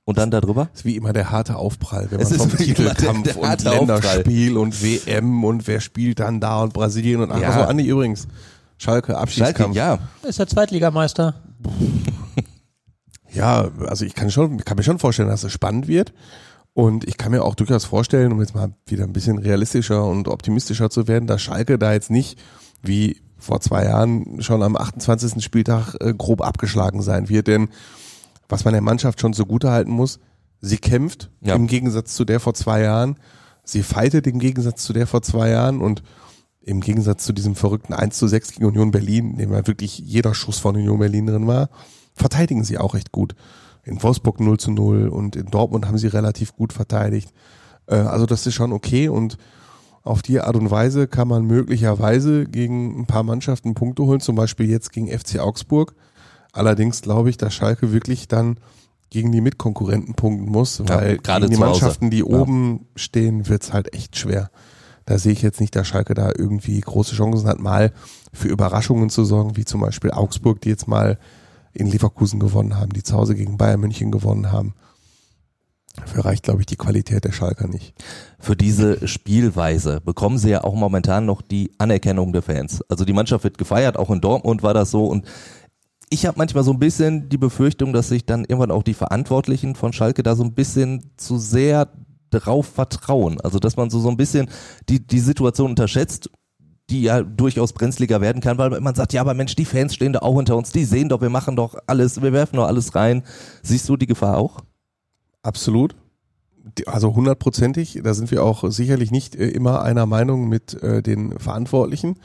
Speaker 2: Und dann darüber?
Speaker 4: Das ist wie immer der harte Aufprall, wenn
Speaker 2: Es
Speaker 4: man
Speaker 2: ist
Speaker 4: vom
Speaker 2: immer der-
Speaker 4: Titelkampf
Speaker 2: der
Speaker 4: und Länderspiel und WM und wer spielt dann da und Brasilien und ach
Speaker 2: Ja.
Speaker 4: so, Andi übrigens. Schalke, Abschiedskampf.
Speaker 2: Schalke, ja.
Speaker 3: Ist der Zweitligameister.
Speaker 4: Ja, also ich kann schon, kann mir schon vorstellen, dass es spannend wird. Und ich kann mir auch durchaus vorstellen, um jetzt mal wieder ein bisschen realistischer und optimistischer zu werden, dass Schalke da jetzt nicht wie vor zwei Jahren schon am 28. Spieltag äh, grob abgeschlagen sein wird. Denn was man der Mannschaft schon so gut halten muss, sie kämpft
Speaker 2: Ja.
Speaker 4: im Gegensatz zu der vor zwei Jahren. Sie fightet im Gegensatz zu der vor zwei Jahren und im Gegensatz zu diesem verrückten 1 zu 6 gegen Union Berlin, in dem ja wirklich jeder Schuss von Union Berlin drin war, verteidigen sie auch recht gut. In Wolfsburg 0 zu 0 und in Dortmund haben sie relativ gut verteidigt. Äh, Also das ist schon okay und auf die Art und Weise kann man möglicherweise gegen ein paar Mannschaften Punkte holen, zum Beispiel jetzt gegen FC Augsburg. Allerdings glaube ich, dass Schalke wirklich dann gegen die Mitkonkurrenten punkten muss,
Speaker 2: Ja,
Speaker 4: weil
Speaker 2: gerade
Speaker 4: gegen die. Mannschaften, die
Speaker 2: Ja.
Speaker 4: oben stehen, wird's halt echt schwer. Da sehe ich jetzt nicht, dass Schalke da irgendwie große Chancen hat, mal für Überraschungen zu sorgen, wie zum Beispiel Augsburg, die jetzt mal in Leverkusen gewonnen haben, die zu Hause gegen Bayern München gewonnen haben. Dafür reicht, glaube ich, die Qualität der Schalker nicht.
Speaker 2: Für diese Spielweise bekommen sie ja auch momentan noch die Anerkennung der Fans. Also die Mannschaft wird gefeiert, auch in Dortmund war das so und ich habe manchmal so ein bisschen die Befürchtung, dass sich dann irgendwann auch die Verantwortlichen von Schalke da so ein bisschen zu sehr drauf vertrauen. Also dass man so, so ein bisschen die, die Situation unterschätzt, die ja durchaus brenzliger werden kann, weil man sagt, ja, aber Mensch, die Fans stehen da auch hinter uns, die sehen doch, wir machen doch alles, wir werfen doch alles rein. Siehst du die Gefahr auch?
Speaker 4: Absolut. Also hundertprozentig. Da sind wir auch sicherlich nicht äh, immer einer Meinung mit äh, den Verantwortlichen,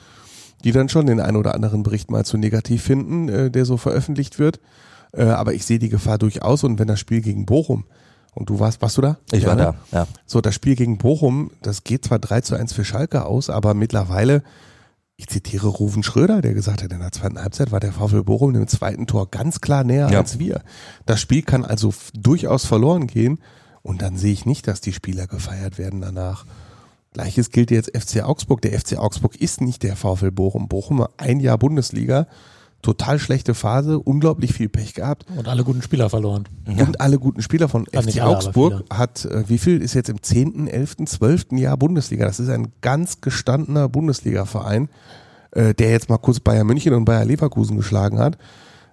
Speaker 4: die dann schon den einen oder anderen Bericht mal zu negativ finden, äh, der so veröffentlicht wird. Äh, aber ich sehe die Gefahr durchaus. Und wenn das Spiel gegen Bochum, und du warst, warst du da?
Speaker 2: Ich war
Speaker 4: ne?
Speaker 2: da, ja.
Speaker 4: So, das Spiel gegen Bochum, das geht zwar 3 zu 1 für Schalke aus, aber mittlerweile, ich zitiere Ruven Schröder, der gesagt hat, in der zweiten Halbzeit war der VfL Bochum im zweiten Tor ganz klar näher
Speaker 2: Ja.
Speaker 4: als wir. Das Spiel kann also durchaus verloren gehen Und dann sehe ich nicht, dass die Spieler gefeiert werden danach. Gleiches gilt jetzt FC Augsburg. Der FC Augsburg ist nicht der VfL Bochum. Bochum war ein Jahr Bundesliga, total schlechte Phase, unglaublich viel Pech gehabt
Speaker 3: Und alle guten Spieler verloren.
Speaker 4: und alle guten Spieler von
Speaker 3: Also
Speaker 4: FC
Speaker 3: alle,
Speaker 4: Augsburg hat, äh, wie viel ist jetzt im 10., 11., 12. Jahr Bundesliga? Das ist ein ganz gestandener Bundesliga-Verein, äh, der jetzt mal kurz Bayern München und Bayer Leverkusen geschlagen hat.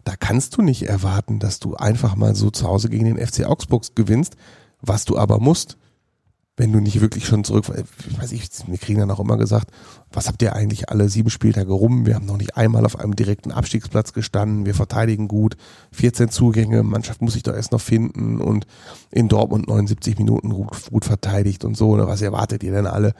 Speaker 4: Da kannst du nicht erwarten, dass du einfach mal so zu Hause gegen den FC Augsburg gewinnst, was du aber musst, wenn du nicht wirklich schon zurück, ich weiß ich, wir kriegen dann auch immer gesagt, was habt ihr eigentlich alle sieben Spieltage rum? Wir haben noch nicht einmal auf einem direkten Abstiegsplatz gestanden, wir verteidigen gut, 14 Zugänge, Mannschaft muss sich doch erst noch finden und in Dortmund 79 Minuten gut, gut verteidigt und so, oder was erwartet ihr denn alle?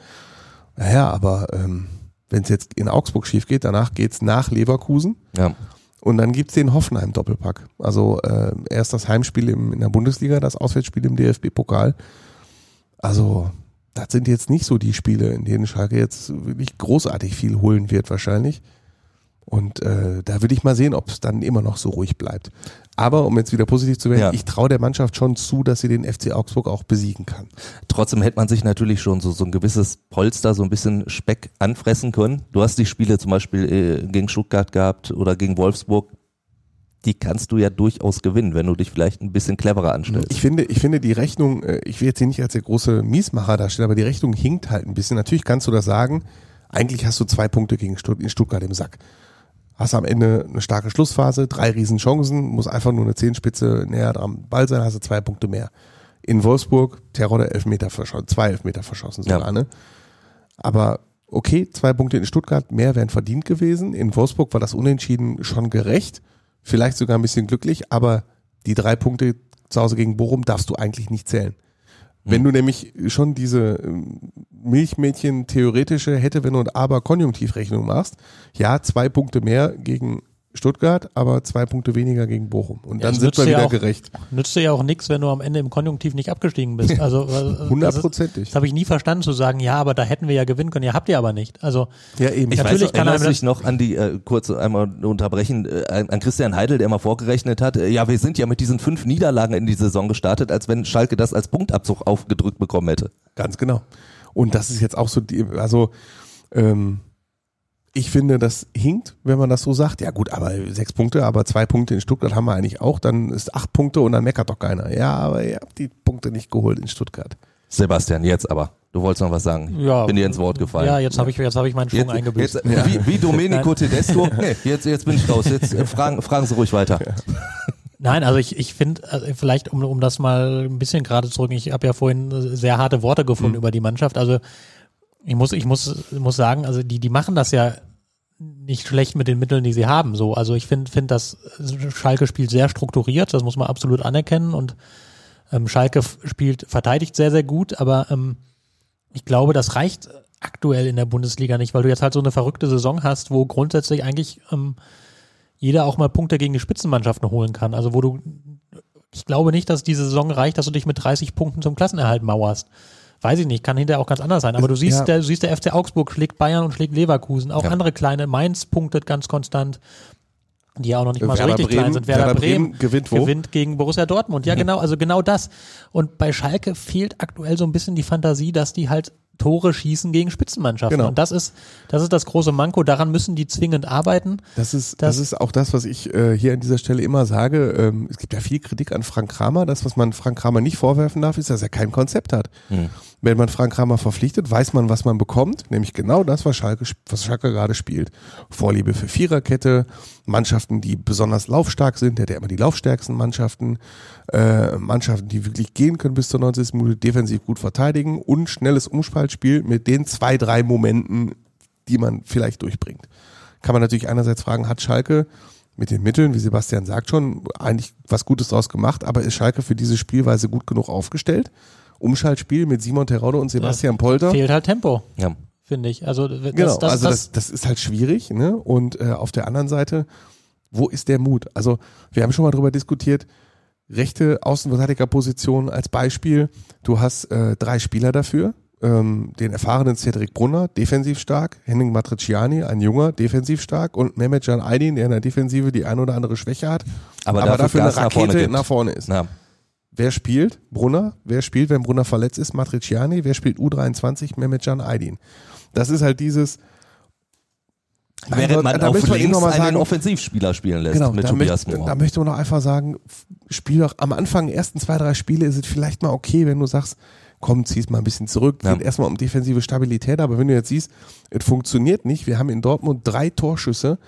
Speaker 4: Naja, aber ähm, wenn es jetzt in Augsburg schief geht, danach geht's nach Leverkusen
Speaker 2: Ja.
Speaker 4: und dann gibt's den Hoffenheim-Doppelpack. Also äh, erst das Heimspiel im, in der Bundesliga, das Auswärtsspiel im DFB-Pokal. Also das sind jetzt nicht so die Spiele, in denen Schalke jetzt wirklich großartig viel holen wird wahrscheinlich. Und äh, da würde ich mal sehen, ob es dann immer noch so ruhig bleibt. Aber um jetzt wieder positiv zu werden,
Speaker 2: Ja.
Speaker 4: ich traue der Mannschaft schon zu, dass sie den FC Augsburg auch besiegen kann.
Speaker 2: Trotzdem hätte man sich natürlich schon so, so ein gewisses Polster, so ein bisschen Speck anfressen können. Du hast die Spiele zum Beispiel äh, gegen Stuttgart gehabt oder gegen Wolfsburg. Die kannst du ja durchaus gewinnen, wenn du dich vielleicht ein bisschen cleverer anstellst.
Speaker 4: Ich finde, ich finde die Rechnung, äh, ich will jetzt hier nicht als der große Miesmacher darstellen, aber die Rechnung hinkt halt ein bisschen. Natürlich kannst du das sagen, eigentlich hast du zwei Punkte gegen Stutt in Stuttgart im Sack. Hast am Ende eine starke Schlussphase, drei Riesenchancen, muss einfach nur eine Zehenspitze näher am Ball sein, hast du zwei Punkte mehr. In Wolfsburg, Terror der Elfmeter verschossen, zwei Elfmeter verschossen sogar,
Speaker 2: Ja.
Speaker 4: ne? Aber okay, zwei Punkte in Stuttgart, mehr wären verdient gewesen. In Wolfsburg war das Unentschieden schon gerecht, vielleicht sogar ein bisschen glücklich, aber die drei Punkte zu Hause gegen Bochum darfst du eigentlich nicht zählen. Wenn du nämlich schon diese ähm, Milchmädchen theoretische hätte, wenn und aber Konjunktivrechnung machst, ja, zwei Punkte mehr gegen Stuttgart, aber zwei Punkte weniger gegen Bochum. Und
Speaker 3: Ja,
Speaker 4: dann
Speaker 3: das
Speaker 4: sind wir wieder
Speaker 3: auch-
Speaker 4: gerecht.
Speaker 3: Nützt dir ja auch nichts, wenn du am Ende im Konjunktiv nicht abgestiegen bist. Also äh, das ist-
Speaker 4: Hundertprozentig.
Speaker 3: Das habe ich nie verstanden zu sagen, ja, aber da hätten wir ja gewinnen können. Ja, habt ihr aber nicht. Also
Speaker 4: Ja, eben.
Speaker 2: Ich
Speaker 3: Natürlich
Speaker 2: weiß,
Speaker 3: kann
Speaker 2: erinnerst
Speaker 3: einem
Speaker 2: dich noch an die, äh, kurz einmal unterbrechen, äh, an, an Christian Heidel, der mal vorgerechnet hat, äh, ja, wir sind ja mit diesen fünf Niederlagen in die Saison gestartet, als wenn Schalke das als Punktabzug aufgedrückt bekommen hätte.
Speaker 4: Ganz genau. Und das ist jetzt auch so, die, also ähm, ich finde, das hinkt, wenn man das so sagt. Ja gut, aber sechs Punkte, aber zwei Punkte in Stuttgart haben wir eigentlich auch. Dann ist acht Punkte und dann meckert doch keiner. Ja, aber ihr habt die Punkte nicht geholt in Stuttgart.
Speaker 2: Sebastian, jetzt aber. Du wolltest noch was sagen.
Speaker 3: ja,
Speaker 2: Bin dir ins Wort gefallen.
Speaker 3: Ja, jetzt habe ich jetzt habe ich meinen Schwung
Speaker 2: Jetzt,
Speaker 3: eingebüßt.
Speaker 2: jetzt, äh, wie, wie Domenico Tedesco. Nee, jetzt, jetzt bin ich raus. Jetzt äh, fragen, fragen Sie ruhig weiter.
Speaker 3: Nein, also ich, ich finde, äh, vielleicht um, um das mal ein bisschen gerade zurück, ich habe ja vorhin äh, sehr harte Worte gefunden über die Mannschaft. Also ich muss, ich muss, muss sagen, also die, die machen das ja nicht schlecht mit den Mitteln, die sie haben. So, also ich finde, finde das Schalke spielt sehr strukturiert, das muss man absolut anerkennen und ähm, Schalke spielt, verteidigt sehr, sehr gut, aber ähm, ich glaube, das reicht aktuell in der Bundesliga nicht, weil du jetzt halt so eine verrückte Saison hast, wo grundsätzlich eigentlich ähm, jeder auch mal Punkte gegen die Spitzenmannschaften holen kann. Also wo du, ich glaube nicht, dass diese Saison reicht, dass du dich mit 30 Punkten zum Klassenerhalt mauerst. Weiß ich nicht, kann hinterher auch ganz anders sein. Aber du siehst,
Speaker 4: Ja.
Speaker 3: der, du siehst, der FC Augsburg schlägt Bayern und schlägt Leverkusen. Auch
Speaker 2: Ja.
Speaker 3: andere kleine, Mainz punktet ganz konstant, die ja auch noch nicht mal so
Speaker 4: Werder
Speaker 3: richtig klein
Speaker 4: Bremen-
Speaker 3: sind. Werder,
Speaker 4: Werder
Speaker 3: Bremen,
Speaker 4: Bremen gewinnt wo?
Speaker 3: gewinnt gegen Borussia Dortmund. Ja, genau, also genau das. Und bei Schalke fehlt aktuell so ein bisschen die Fantasie, dass die halt Tore schießen gegen Spitzenmannschaften.
Speaker 4: Genau.
Speaker 3: Und das ist, das ist das große Manko. Daran müssen die zwingend arbeiten.
Speaker 4: Das ist, das, ist auch das, was ich äh, hier an dieser Stelle immer sage. Ähm, es gibt ja viel Kritik an Frank Kramer. Das, was man Frank Kramer nicht vorwerfen darf, ist, dass er kein Konzept hat. Wenn man Frank Kramer verpflichtet, weiß man, was man bekommt, nämlich genau das, was Schalke, was Schalke gerade spielt. Vorliebe für Viererkette, Mannschaften, die besonders laufstark sind, der hat ja immer die laufstärksten Mannschaften, äh, Mannschaften, die wirklich gehen können bis zur 90. Minute, defensiv gut verteidigen und schnelles Umspaltspiel mit den zwei, drei Momenten, die man vielleicht durchbringt. Kann man natürlich einerseits fragen, hat Schalke mit den Mitteln, wie Sebastian sagt schon, eigentlich was Gutes draus gemacht, aber ist Schalke für diese Spielweise gut genug aufgestellt? Umschaltspiel mit Simon Terodde und Sebastian Polter.
Speaker 3: Fehlt halt Tempo,
Speaker 2: Ja.
Speaker 3: Finde ich. Also das,
Speaker 4: Genau,
Speaker 3: das,
Speaker 4: also
Speaker 3: das,
Speaker 4: das, ist halt schwierig. Ne? Und äh, auf der anderen Seite, wo ist der Mut? Also wir haben schon mal drüber diskutiert, rechte Außenverteidigerposition als Beispiel. Du hast äh, drei Spieler dafür. Ähm, den erfahrenen Cedric Brunner, defensiv stark, Henning Matriciani, ein junger, defensiv stark und Mehmet Can Aydin, der in der Defensive die ein oder andere Schwäche hat,
Speaker 2: Aber
Speaker 4: aber,
Speaker 2: dafür
Speaker 4: dafür, eine
Speaker 2: nach vorne
Speaker 4: Rakete nach vorne ist.
Speaker 2: Na,
Speaker 4: Wer spielt? Brunner. Wer spielt, wenn Brunner verletzt ist? Matriciani. Wer spielt U23? Mehmetcan Aydin. Das ist halt dieses,
Speaker 2: Während
Speaker 4: Gott,
Speaker 2: man
Speaker 4: da
Speaker 2: auf
Speaker 4: man
Speaker 2: links
Speaker 4: noch mal
Speaker 2: einen
Speaker 4: sagen-
Speaker 2: Offensivspieler spielen lässt
Speaker 4: Genau,
Speaker 2: mit
Speaker 4: da,
Speaker 2: Tobias
Speaker 4: möchte,
Speaker 2: Moore.
Speaker 4: da möchte man doch einfach sagen, spiel doch am Anfang, ersten zwei, drei Spiele ist es vielleicht mal okay, wenn du sagst, komm, ziehst mal ein bisschen zurück,
Speaker 2: Ja.
Speaker 4: geht erstmal um defensive Stabilität, aber wenn du jetzt siehst, es funktioniert nicht, wir haben in Dortmund drei Torschüsse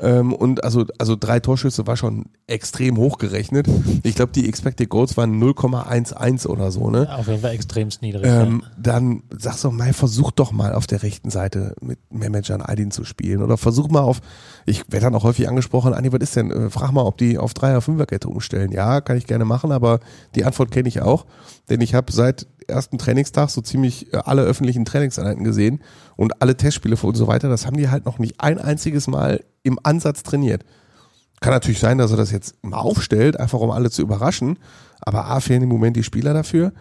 Speaker 4: ähm, und also, also drei Torschüsse war schon extrem hochgerechnet. Ich glaube, die Expected Goals waren 0,11 oder so, ne?
Speaker 3: Auf jeden Fall extremst niedrig.
Speaker 4: Ähm, dann sagst du mal, versuch doch mal auf der rechten Seite mit Mehmetcan Aydin zu spielen. Oder versuch mal auf, ich werde dann auch häufig angesprochen, Andi, was ist denn? Äh, Frag mal, ob die auf Dreier, Fünferkette umstellen. Ja, kann ich gerne machen, aber die Antwort kenne ich auch. Denn ich habe seit ersten Trainingstag so ziemlich äh, alle öffentlichen Trainingseinheiten gesehen und alle Testspiele und so weiter. Das haben die halt noch nicht ein einziges Mal im Ansatz trainiert. Kann natürlich sein, dass er das jetzt mal aufstellt, einfach um alle zu überraschen. Aber A, fehlen im Moment die Spieler dafür.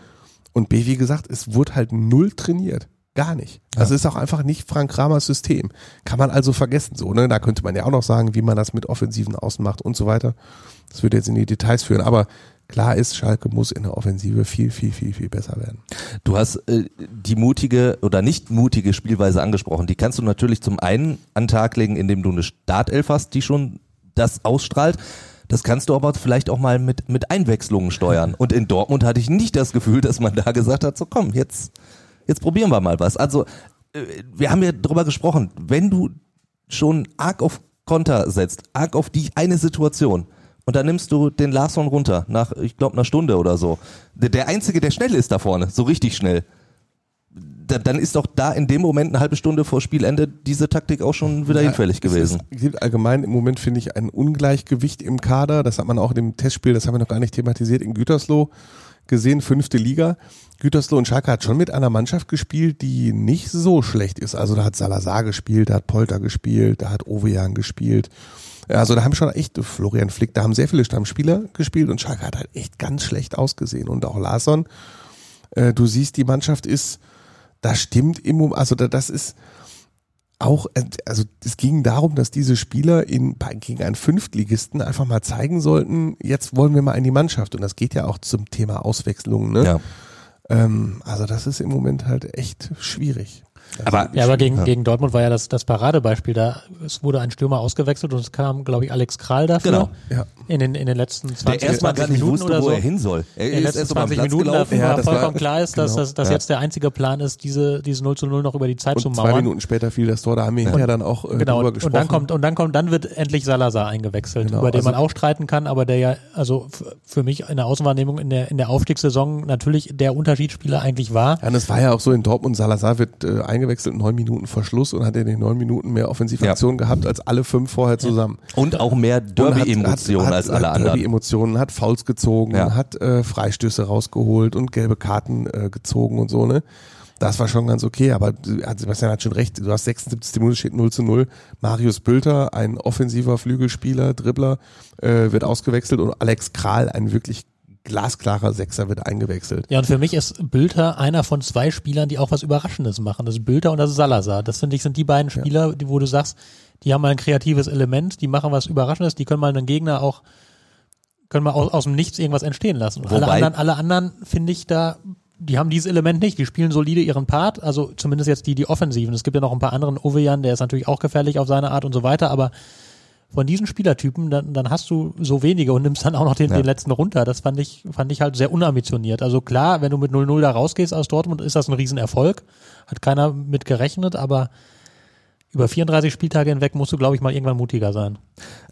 Speaker 4: Und B, wie gesagt, es wurde halt null trainiert. Gar nicht. Das ist auch einfach nicht Frank Kramers System. Kann man also vergessen so, ne? Da könnte man ja auch noch sagen, wie man das mit offensiven Außen macht und so weiter. Das würde jetzt in die Details führen. Aber klar ist, Schalke muss in der Offensive viel, viel, viel, viel besser werden.
Speaker 2: Du hast äh, die mutige oder nicht mutige Spielweise angesprochen. Die kannst du natürlich zum einen an Tag legen, indem du eine Startelf hast, die schon das ausstrahlt. Das kannst du aber vielleicht auch mal mit, mit Einwechslungen steuern. Und in Dortmund hatte ich nicht das Gefühl, dass man da gesagt hat, so komm, jetzt, jetzt probieren wir mal was. Also, äh, wir haben ja drüber gesprochen, wenn du schon arg auf Konter setzt, arg auf die eine Situation, und dann nimmst du den Larsson runter, nach, ich glaube, einer Stunde oder so. Der, der Einzige, der schnell ist da vorne, so richtig schnell. Da, dann ist doch da in dem Moment eine halbe Stunde vor Spielende diese Taktik auch schon wieder hinfällig gewesen.
Speaker 4: Es gibt allgemein im Moment, finde ich, ein Ungleichgewicht im Kader. Das hat man auch in dem Testspiel, das haben wir noch gar nicht thematisiert, in Gütersloh gesehen, fünfte Liga. Gütersloh und Schalke hat schon mit einer Mannschaft gespielt, die nicht so schlecht ist. Also da hat Salazar gespielt, da hat Polter gespielt, da hat Ovejan gespielt. Also da haben schon echt Florian Flick, da haben sehr viele Stammspieler gespielt und Schalke hat halt echt ganz schlecht ausgesehen. Und auch Larsson, äh, du siehst, die Mannschaft ist, da stimmt im Moment, also da, das ist auch, äh, also es ging darum, dass diese Spieler in, gegen einen Fünftligisten einfach mal zeigen sollten, jetzt wollen wir mal in die Mannschaft. Und das geht ja auch zum Thema Auswechslung. Ne?
Speaker 2: Ja.
Speaker 4: Ähm, also das ist im Moment halt echt schwierig.
Speaker 2: Aber-
Speaker 3: Ja, aber gegen,
Speaker 2: Ja.
Speaker 3: gegen Dortmund war ja das, das Paradebeispiel. Da es wurde ein Stürmer ausgewechselt und es kam, glaube ich, Alex Kral dafür.
Speaker 2: Genau.
Speaker 4: Ja.
Speaker 3: In den, in den letzten 20,
Speaker 2: Der erstmal gar
Speaker 3: 20
Speaker 2: nicht
Speaker 3: Minuten
Speaker 2: wusste,
Speaker 3: oder
Speaker 2: wo
Speaker 3: so.
Speaker 2: er hin soll. Er
Speaker 3: in den letzten
Speaker 2: erst mal am
Speaker 3: 20
Speaker 2: Platz
Speaker 3: Minuten dafür
Speaker 4: Ja,
Speaker 3: war
Speaker 4: das war-
Speaker 3: vollkommen klar ist, dass,
Speaker 4: genau.
Speaker 3: dass, dass
Speaker 2: Ja.
Speaker 3: jetzt der einzige Plan ist, diese, diese 0 zu 0 noch über die Zeit zu
Speaker 4: Und zwei. Minuten später fiel das Tor, da haben wir hinterher dann auch äh,
Speaker 3: Genau,
Speaker 4: drüber
Speaker 3: und,
Speaker 4: gesprochen.
Speaker 3: und dann kommt und dann kommt, dann wird endlich Salazar eingewechselt,
Speaker 4: Genau,
Speaker 3: über den
Speaker 4: also-
Speaker 3: man auch streiten kann, aber der ja, also für mich in der Außenwahrnehmung in der in der Aufstiegssaison natürlich der Unterschiedsspieler eigentlich war.
Speaker 4: Ja, und es war ja auch so in Dortmund, Salazar wird äh, eingewechselt, neun Minuten vor Schluss und hat in den neun Minuten mehr Offensivaktionen gehabt als alle fünf vorher zusammen.
Speaker 2: Und auch mehr Derby-Emotionen als alle anderen.
Speaker 4: Derby-Emotionen, hat Fouls gezogen,
Speaker 2: Ja.
Speaker 4: hat äh, Freistöße rausgeholt und gelbe Karten äh, gezogen und so, ne? Das war schon ganz okay, aber Sebastian hat schon recht. Du hast 76 Minuten, steht 0 zu 0. Marius Bülter, ein offensiver Flügelspieler, Dribbler, äh, wird ausgewechselt und Alex Kral, ein wirklich glasklarer Sechser, wird eingewechselt.
Speaker 3: Ja, und für mich ist Bülter einer von zwei Spielern, die auch was Überraschendes machen. Das ist Bülter und das ist Salazar. Das finde ich sind die beiden Spieler, die, wo du sagst, die haben mal ein kreatives Element, die machen was Überraschendes, die können mal einen Gegner auch, können mal aus, aus dem Nichts irgendwas entstehen lassen. Und alle
Speaker 2: Wobei-
Speaker 3: anderen, alle anderen finde ich da, die haben dieses Element nicht. Die spielen solide ihren Part, also zumindest jetzt die, die Offensiven. Es gibt ja noch ein paar anderen, Ovejan, der ist natürlich auch gefährlich auf seine Art und so weiter, aber von diesen Spielertypen, dann, dann hast du so wenige und nimmst dann auch noch den,
Speaker 2: Ja.
Speaker 3: den letzten runter. Das fand ich, fand ich halt sehr unambitioniert. Also klar, wenn du mit 0-0 da rausgehst aus Dortmund, ist das ein Riesenerfolg. Hat keiner mit gerechnet, aber über 34 Spieltage hinweg musst du, glaube ich, mal irgendwann mutiger sein.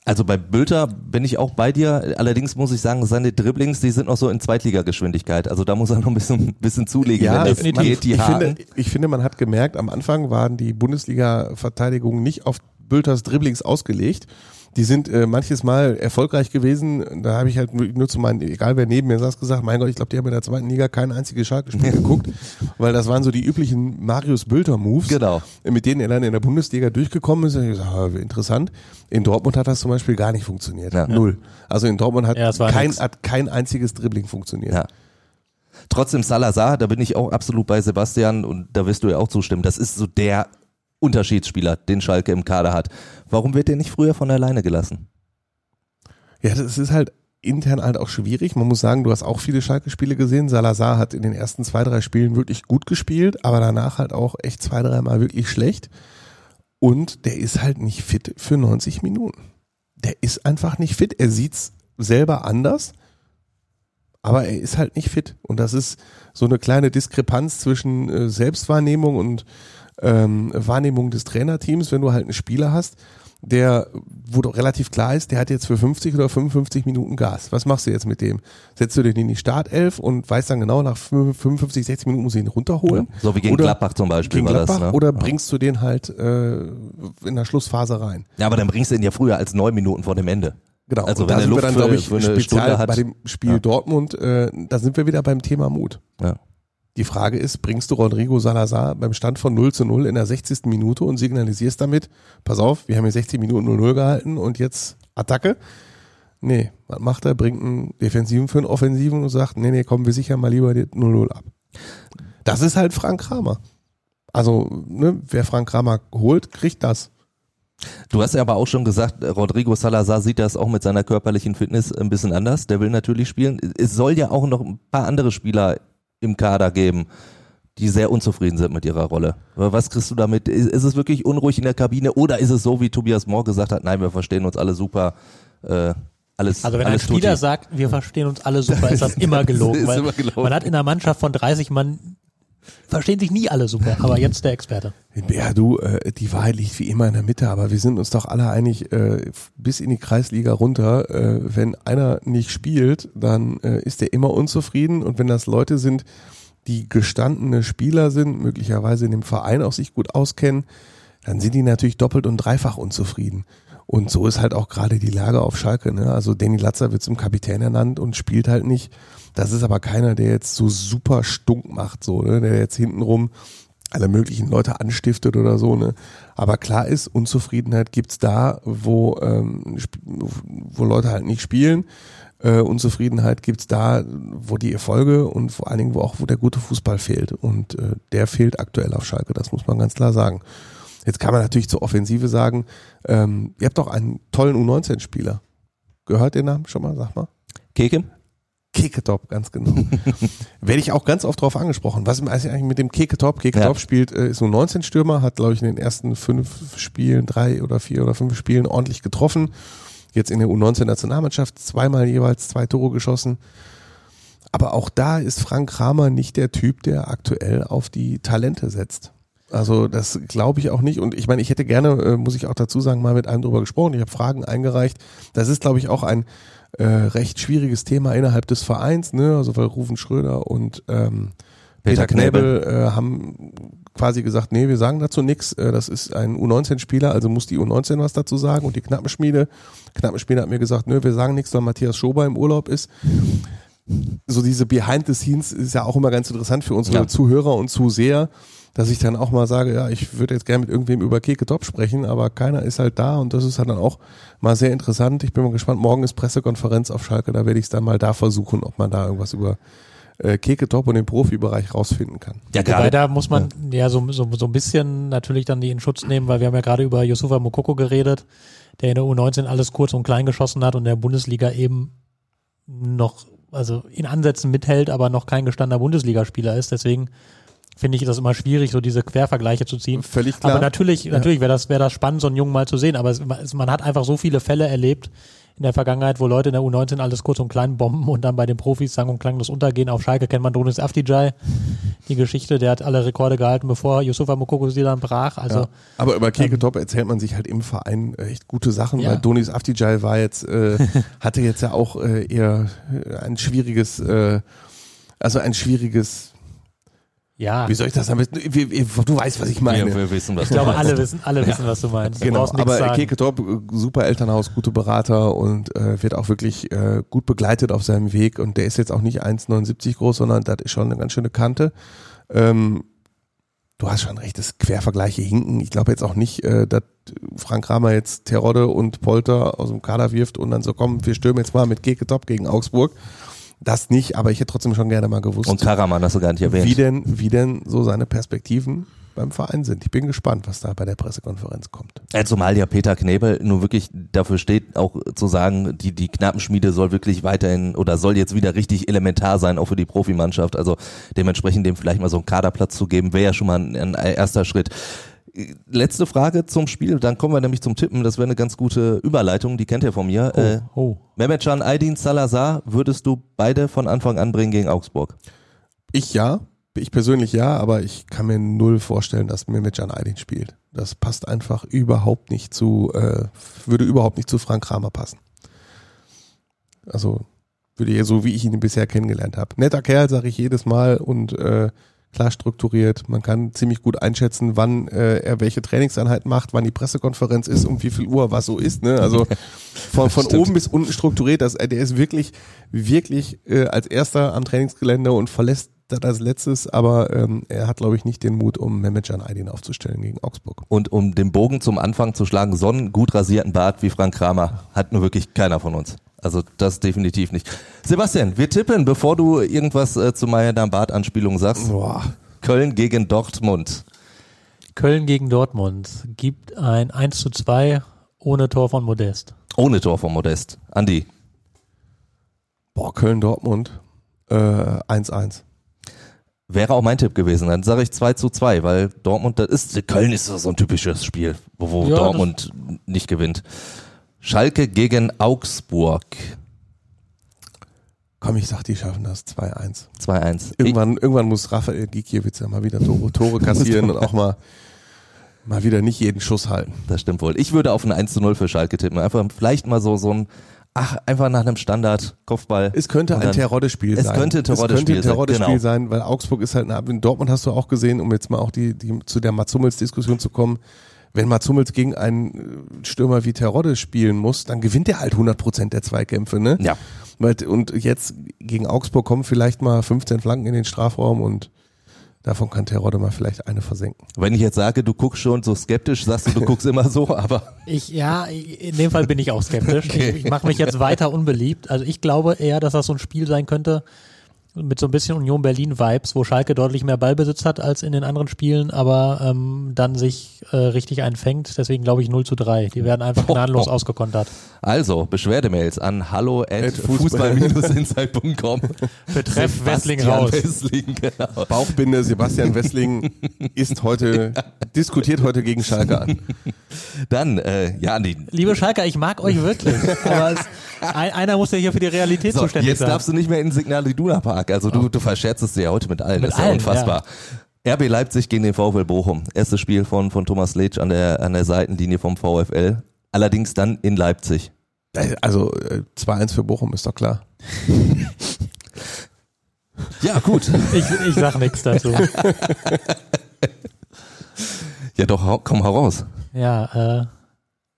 Speaker 2: Also bei Bülter bin ich auch bei dir. Allerdings muss ich sagen, seine Dribblings, die sind noch so in Zweitligageschwindigkeit. Also da muss er noch ein bisschen, bisschen zulegen, wenn das
Speaker 3: definitiv.
Speaker 2: geht, die
Speaker 4: ich, finde, ich finde, man hat gemerkt, am Anfang waren die Bundesliga-Verteidigungen nicht auf Bülters Dribblings ausgelegt. Die sind äh, manches Mal erfolgreich gewesen. Da habe ich halt nur zu meinen, egal wer neben mir saß, gesagt, mein Gott, ich glaube, die haben in der zweiten Liga kein einziges Schalke-Spiel geguckt, weil das waren so die üblichen Marius Bülter-Moves,
Speaker 2: Genau.
Speaker 4: mit denen er dann in der Bundesliga durchgekommen ist. Und ich gesagt, ah, interessant. In Dortmund hat das zum Beispiel gar nicht funktioniert.
Speaker 2: Ja.
Speaker 4: Null. Also in Dortmund hat,
Speaker 3: Ja,
Speaker 4: kein,
Speaker 3: nix.
Speaker 4: hat kein einziges Dribbling funktioniert.
Speaker 2: Ja. Trotzdem Salazar, da bin ich auch absolut bei Sebastian und da wirst du ja auch zustimmen. Das ist so der Unterschiedsspieler, den Schalke im Kader hat. Warum wird der nicht früher von alleine gelassen?
Speaker 4: Ja, das ist halt, intern halt auch schwierig. Man muss sagen, du hast auch viele Schalke-Spiele gesehen. Salazar hat in den ersten zwei, drei Spielen wirklich gut gespielt, aber danach halt auch echt zwei, dreimal wirklich schlecht. Und der ist halt nicht fit für 90 Minuten. Der ist einfach nicht fit. Er sieht's selber anders, aber er ist halt nicht fit. Und das ist so eine kleine Diskrepanz zwischen äh, Selbstwahrnehmung und ähm, Wahrnehmung des Trainerteams, wenn du halt einen Spieler hast, der, wo doch relativ klar ist, der hat jetzt für 50 oder 55 Minuten Gas. Was machst du jetzt mit dem? Setzt du den in die Startelf und weißt dann genau, nach 55, 60 Minuten muss ich ihn runterholen?
Speaker 2: Ja, so wie gegen
Speaker 4: oder,
Speaker 2: Gladbach zum Beispiel
Speaker 4: gegen
Speaker 2: war
Speaker 4: Gladbach,
Speaker 2: das. Ne?
Speaker 4: Oder bringst du den halt äh, in der Schlussphase rein?
Speaker 2: Ja, aber dann bringst du ihn ja früher als neun Minuten vor dem Ende.
Speaker 4: Genau.
Speaker 2: Also
Speaker 4: und
Speaker 2: wenn
Speaker 4: da sind wir dann, glaube ich, speziell bei dem Spiel
Speaker 2: Ja.
Speaker 4: Dortmund, äh, da sind wir wieder beim Thema Mut.
Speaker 2: Ja.
Speaker 4: Die Frage ist, bringst du Rodrigo Salazar beim Stand von 0 zu 0 in der 60. Minute und signalisierst damit, pass auf, wir haben hier 60 Minuten 0-0 gehalten und jetzt Attacke? Nee, was macht er? Bringt einen Defensiven für einen Offensiven und sagt, nee, nee, kommen wir sicher mal lieber die 0-0 ab. Das ist halt Frank Kramer. Also, ne, wer Frank Kramer holt, kriegt das.
Speaker 2: Du hast ja aber auch schon gesagt, äh, Rodrigo Salazar sieht das auch mit seiner körperlichen Fitness ein bisschen anders. Der will natürlich spielen. Es soll ja auch noch ein paar andere Spieler im Kader geben, die sehr unzufrieden sind mit ihrer Rolle. Was kriegst du damit? Ist es wirklich unruhig in der Kabine oder ist es so, wie Tobias Mohr gesagt hat, nein, wir verstehen uns alle super, äh, alles
Speaker 3: Also wenn ein Spieler sagt, wir verstehen uns alle super, ist das immer gelogen.
Speaker 2: Ist immer gelogen.
Speaker 3: Man hat in einer Mannschaft von 30 Mann, verstehen sich nie alle super, aber jetzt der Experte.
Speaker 4: Ja, du, äh, die Wahrheit liegt wie immer in der Mitte, aber wir sind uns doch alle einig, äh, bis in die Kreisliga runter, äh, wenn einer nicht spielt, dann äh, ist er immer unzufrieden und wenn das Leute sind, die gestandene Spieler sind, möglicherweise in dem Verein auch sich gut auskennen, dann sind die natürlich doppelt und dreifach unzufrieden. Und so ist halt auch gerade die Lage auf Schalke. Ne? Also Danny Latzer wird zum Kapitän ernannt und spielt halt nicht. Das ist aber keiner, der jetzt so super stunk macht, so, ne? der jetzt hintenrum alle möglichen Leute anstiftet oder so. Ne? Aber klar ist, Unzufriedenheit gibt's da, wo, ähm, wo Leute halt nicht spielen. Äh, Unzufriedenheit gibt's da, wo die Erfolge und vor allen Dingen, wo auch wo der gute Fußball fehlt. Und äh, der fehlt aktuell auf Schalke, das muss man ganz klar sagen. Jetzt kann man natürlich zur Offensive sagen, ähm, ihr habt doch einen tollen U19-Spieler. Gehört den Namen schon mal, sag mal?
Speaker 2: Keke?
Speaker 4: Keketop, ganz genau. Werde ich auch ganz oft drauf angesprochen. Was ist eigentlich mit dem Keketop? Keketop
Speaker 2: Ja.
Speaker 4: spielt, äh, ist nur 19 Stürmer, hat, glaube ich, in den ersten fünf Spielen, drei oder vier oder fünf Spielen ordentlich getroffen. Jetzt in der U19-Nationalmannschaft zweimal jeweils zwei Tore geschossen. Aber auch da ist Frank Kramer nicht der Typ, der aktuell auf die Talente setzt. Also das glaube ich auch nicht. Und ich meine, ich hätte gerne, äh, muss ich auch dazu sagen, mal mit einem drüber gesprochen. Ich habe Fragen eingereicht. Das ist, glaube ich, auch ein äh, recht schwieriges Thema innerhalb des Vereins. Ne? Also weil Rufen Schröder und ähm, Peter,
Speaker 2: Peter Knebel.
Speaker 4: Knebel äh, haben quasi gesagt, nee, wir sagen dazu nichts. Äh, das ist ein U19-Spieler, also muss die U19 was dazu sagen. Und die Knappenschmiede, Knappenschmiede hat mir gesagt, nö, wir sagen nichts, weil Matthias Schober im Urlaub ist. So diese Behind the Scenes ist ja auch immer ganz interessant für unsere
Speaker 2: Ja.
Speaker 4: Zuhörer und Zuseher, dass ich dann auch mal sage, ja, ich würde jetzt gerne mit irgendwem über Keke Top sprechen, aber keiner ist halt da und das ist halt dann auch mal sehr interessant. Ich bin mal gespannt, morgen ist Pressekonferenz auf Schalke, da werde ich es dann mal da versuchen, ob man da irgendwas über äh, Keke Top und den Profibereich rausfinden kann.
Speaker 2: Ja,
Speaker 3: Wobei
Speaker 2: gerade.
Speaker 3: da muss man ja, so, so, so ein bisschen natürlich dann die in Schutz nehmen, weil wir haben ja gerade über Yusufa Mokoko geredet, der in der U19 alles kurz und klein geschossen hat und in der Bundesliga eben noch, also in Ansätzen mithält, aber noch kein gestandener Bundesligaspieler ist. Deswegen finde ich das immer schwierig, so diese Quervergleiche zu ziehen.
Speaker 4: Völlig klar.
Speaker 3: Aber natürlich, natürlich wäre das, wäre das spannend, so einen Jungen mal zu sehen. Aber es, man hat einfach so viele Fälle erlebt in der Vergangenheit, wo Leute in der U19 alles kurz und klein bomben und dann bei den Profis sang- und klanglos untergehen. Auf Schalke kennt man Donis Afdijay, die Geschichte, der hat alle Rekorde gehalten, bevor Yusufa Mokoko sie dann brach. Also,
Speaker 4: ja. Aber über Keke Top erzählt man sich halt im Verein äh, echt gute Sachen,
Speaker 3: Ja.
Speaker 4: weil Donis Afdijay war jetzt, äh, hatte jetzt ja auch äh, eher ein schwieriges, äh, also ein schwieriges,
Speaker 3: ja,
Speaker 4: wie soll ich das am besten, du weißt, was ich meine.
Speaker 2: wir, wir wissen, was
Speaker 3: ich glaube, alle wissen, alle wissen, was du meinst. Du
Speaker 4: Genau, aber
Speaker 3: sagen.
Speaker 4: Keke Top, äh, super Elternhaus, gute Berater und äh, wird auch wirklich äh, gut begleitet auf seinem Weg und der ist jetzt auch nicht 1,79 groß, sondern das ist schon eine ganz schöne Kante. Ähm, du hast schon recht, das Quervergleiche hinken. Ich glaube jetzt auch nicht, äh, dass Frank Kramer jetzt Terodde und Polter aus dem Kader wirft und dann so, komm, wir stürmen jetzt mal mit Keke Top gegen Augsburg. Das nicht, aber ich hätte trotzdem schon gerne mal gewusst
Speaker 2: Und Karaman hast du gar nicht erwähnt.
Speaker 4: wie denn, wie denn so seine Perspektiven beim Verein sind. Ich bin gespannt, was da bei der Pressekonferenz kommt.
Speaker 2: Ja, zumal ja Peter Knebel nur wirklich dafür steht, auch zu sagen, die, die Knappenschmiede soll wirklich weiterhin oder soll jetzt wieder richtig elementar sein, auch für die Profimannschaft. Also dementsprechend dem vielleicht mal so einen Kaderplatz zu geben, wäre ja schon mal ein, ein erster Schritt. Letzte Frage zum Spiel, dann kommen wir nämlich zum Tippen. Das wäre eine ganz gute Überleitung, die kennt ihr von mir.
Speaker 3: Oh,
Speaker 2: äh,
Speaker 3: oh.
Speaker 2: Mehmetcan, Aydin, Salazar, würdest du beide von Anfang an bringen gegen Augsburg?
Speaker 4: Ich ja, ich persönlich ja, aber ich kann mir null vorstellen, dass Mehmetcan Aydin spielt. Das passt einfach überhaupt nicht zu, äh, würde überhaupt nicht zu Frank Kramer passen. Also würde eher so, wie ich ihn bisher kennengelernt habe. Netter Kerl, sage ich jedes Mal und äh, klar strukturiert. Man kann ziemlich gut einschätzen, wann äh, er welche Trainingseinheit macht, wann die Pressekonferenz ist, um wie viel Uhr was so ist. Ne? Also von, von oben bis unten strukturiert. Das, der ist wirklich, wirklich äh, als erster am Trainingsgelände und verlässt das als letztes, aber ähm, er hat, glaube ich, nicht den Mut, um Mehmet Can Aydin aufzustellen gegen Augsburg.
Speaker 2: Und um den Bogen zum Anfang zu schlagen, so einen gut rasierten Bart wie Frank Kramer hat nur wirklich keiner von uns. Also das definitiv nicht. Sebastian, wir tippen, bevor du irgendwas äh, zu meiner Bart-Anspielung sagst.
Speaker 4: Boah.
Speaker 2: Köln gegen Dortmund.
Speaker 3: Köln gegen Dortmund gibt ein 1 zu 2 ohne Tor von Modest.
Speaker 2: Ohne Tor von Modest. Andi.
Speaker 4: Boah, Köln-Dortmund äh, 1-1.
Speaker 2: Wäre auch mein Tipp gewesen. Dann sage ich 2 zu 2, weil Dortmund, das ist, Köln ist so ein typisches Spiel, wo, wo
Speaker 3: Ja,
Speaker 2: Dortmund nicht gewinnt. Schalke gegen Augsburg.
Speaker 4: Komm, ich sag, die schaffen das 2-1.
Speaker 2: 2-1.
Speaker 4: Irgendwann, irgendwann muss Raphael Gikiewicz ja mal wieder Tore, Tore kassieren und auch mal, mal wieder nicht jeden Schuss halten.
Speaker 2: Das stimmt wohl. Ich würde auf ein 1 zu 0 für Schalke tippen. Einfach vielleicht mal so, so ein, ach, einfach nach einem Standard, Kopfball.
Speaker 4: Es könnte ein Terodde-Spiel
Speaker 2: Es
Speaker 4: sein.
Speaker 2: könnte ein Terodde-Spiel
Speaker 4: Es könnte ein
Speaker 2: sein,
Speaker 4: Terodde-Spiel
Speaker 2: genau.
Speaker 4: sein, weil Augsburg ist halt, eine, in Dortmund hast du auch gesehen, um jetzt mal auch die, die zu der Mats Hummels-Diskussion zu kommen, wenn Mats Hummels gegen einen äh, Stürmer wie Terodde spielen muss, dann gewinnt er halt 100 Prozent der Zweikämpfe, ne?
Speaker 2: Ja.
Speaker 4: Und jetzt gegen Augsburg kommen vielleicht mal 15 Flanken in den Strafraum und davon kann Terodde mal vielleicht eine versenken.
Speaker 2: Wenn ich jetzt sage, du guckst schon so skeptisch, sagst du, du guckst immer so, aber
Speaker 3: Ich, ja, in dem Fall bin ich auch skeptisch. Ich, ich mache mich jetzt weiter unbeliebt. Also ich glaube eher, dass das so ein Spiel sein könnte mit so ein bisschen Union Berlin-Vibes, wo Schalke deutlich mehr Ballbesitz hat als in den anderen Spielen, aber ähm, dann sich äh, richtig einfängt. Deswegen glaube ich 0 zu 3. Die werden einfach gnadenlos ausgekontert.
Speaker 2: also Beschwerdemails an hallo at
Speaker 4: At Fußball-
Speaker 2: fußball-insight.com.
Speaker 3: Betreff Wessling raus.
Speaker 2: Wessling, genau.
Speaker 4: Bauchbinde Sebastian Wessling ist heute, diskutiert heute gegen Schalke an.
Speaker 2: Dann, äh, ja, Andi.
Speaker 3: Liebe Schalker, ich mag euch wirklich, aber es, einer muss ja hier für die Realität
Speaker 2: So,
Speaker 3: zuständig
Speaker 2: jetzt
Speaker 3: sein.
Speaker 2: darfst du nicht mehr in den Signal Iduna Park. Also du, du verscherzest es dir ja heute mit allen.
Speaker 3: Mit
Speaker 2: das ist ja
Speaker 3: allen,
Speaker 2: unfassbar. RB Leipzig gegen den VfL Bochum. Erstes Spiel von, von Thomas Letsch an der, an der Seitenlinie vom VfL. Allerdings dann in Leipzig.
Speaker 4: Also äh, 2-1 für Bochum ist doch klar.
Speaker 2: Ja, gut.
Speaker 3: Ich, ich sag nichts dazu.
Speaker 2: ja, doch, hau- komm heraus.
Speaker 3: Ja, äh,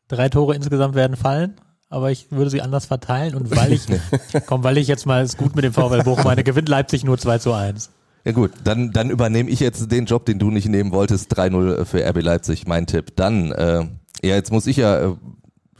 Speaker 3: drei Tore insgesamt werden fallen, aber ich würde sie anders verteilen und weil ich, komm, weil ich jetzt mal es gut mit dem VfL Bochum meine, gewinnt Leipzig nur 2 zu 1.
Speaker 2: Ja gut, dann, dann übernehme ich jetzt den Job, den du nicht nehmen wolltest. 3-0 für RB Leipzig, mein Tipp. Dann, äh, ja, jetzt muss ich ja äh,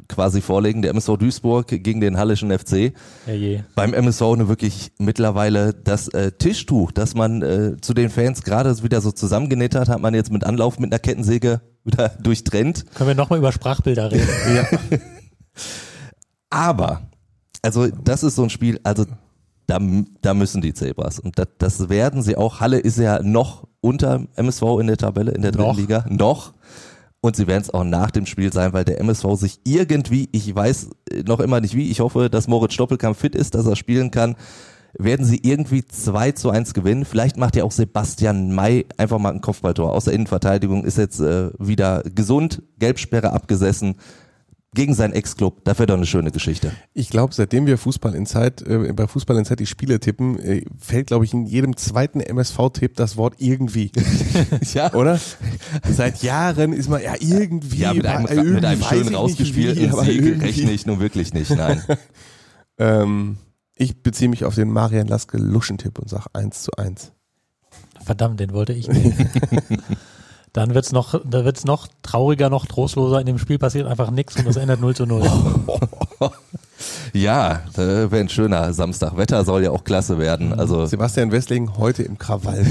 Speaker 2: quasi vorlegen, der MSV Duisburg gegen den Hallischen FC.
Speaker 3: Herrje.
Speaker 2: Beim MSV eine wirklich mittlerweile das äh, Tischtuch, das man äh, zu den Fans gerade wieder so zusammengenäht hat, hat man jetzt mit Anlauf mit einer Kettensäge wieder durchtrennt.
Speaker 3: Können wir nochmal über Sprachbilder reden?
Speaker 2: Aber, also das ist so ein Spiel, also da, da müssen die Zebras. Und das, das werden sie auch. Halle ist ja noch unter MSV in der Tabelle, in der dritten
Speaker 3: Noch.
Speaker 2: Liga. Noch. Und sie werden es auch nach dem Spiel sein, weil der MSV sich irgendwie, ich weiß noch immer nicht wie, ich hoffe, dass Moritz Stoppelkamp fit ist, dass er spielen kann, werden sie irgendwie 2 zu 1 gewinnen. Vielleicht macht ja auch Sebastian May einfach mal ein Kopfballtor. Aus der Innenverteidigung ist jetzt äh, wieder gesund, Gelbsperre abgesessen gegen seinen Ex-Club. Das wäre doch eine schöne Geschichte.
Speaker 4: Ich glaube, seitdem wir Fußball in Zeit, äh, bei Fußball in Zeit die Spiele tippen, äh, fällt, glaube ich, in jedem zweiten MSV-Tipp das Wort irgendwie.
Speaker 2: Ja,
Speaker 4: Oder? Seit Jahren ist man ja irgendwie.
Speaker 2: Ja, mit einem,
Speaker 4: äh, irgendwie
Speaker 2: mit einem schön
Speaker 4: nicht
Speaker 2: rausgespielten Sieg
Speaker 4: irgendwie.
Speaker 2: rechne ich nun wirklich nicht, nein.
Speaker 4: Ähm, ich beziehe mich auf den Marian Laske Luschentipp und sage 1 zu 1.
Speaker 3: Verdammt, den wollte ich nehmen. Dann wird's noch, da wird's noch trauriger, noch trostloser. In dem Spiel passiert einfach nichts und es endet 0 zu 0.
Speaker 2: Ja, wäre ein schöner Samstag. Wetter soll ja auch klasse werden. Also
Speaker 4: Sebastian Wessling heute im Krawall.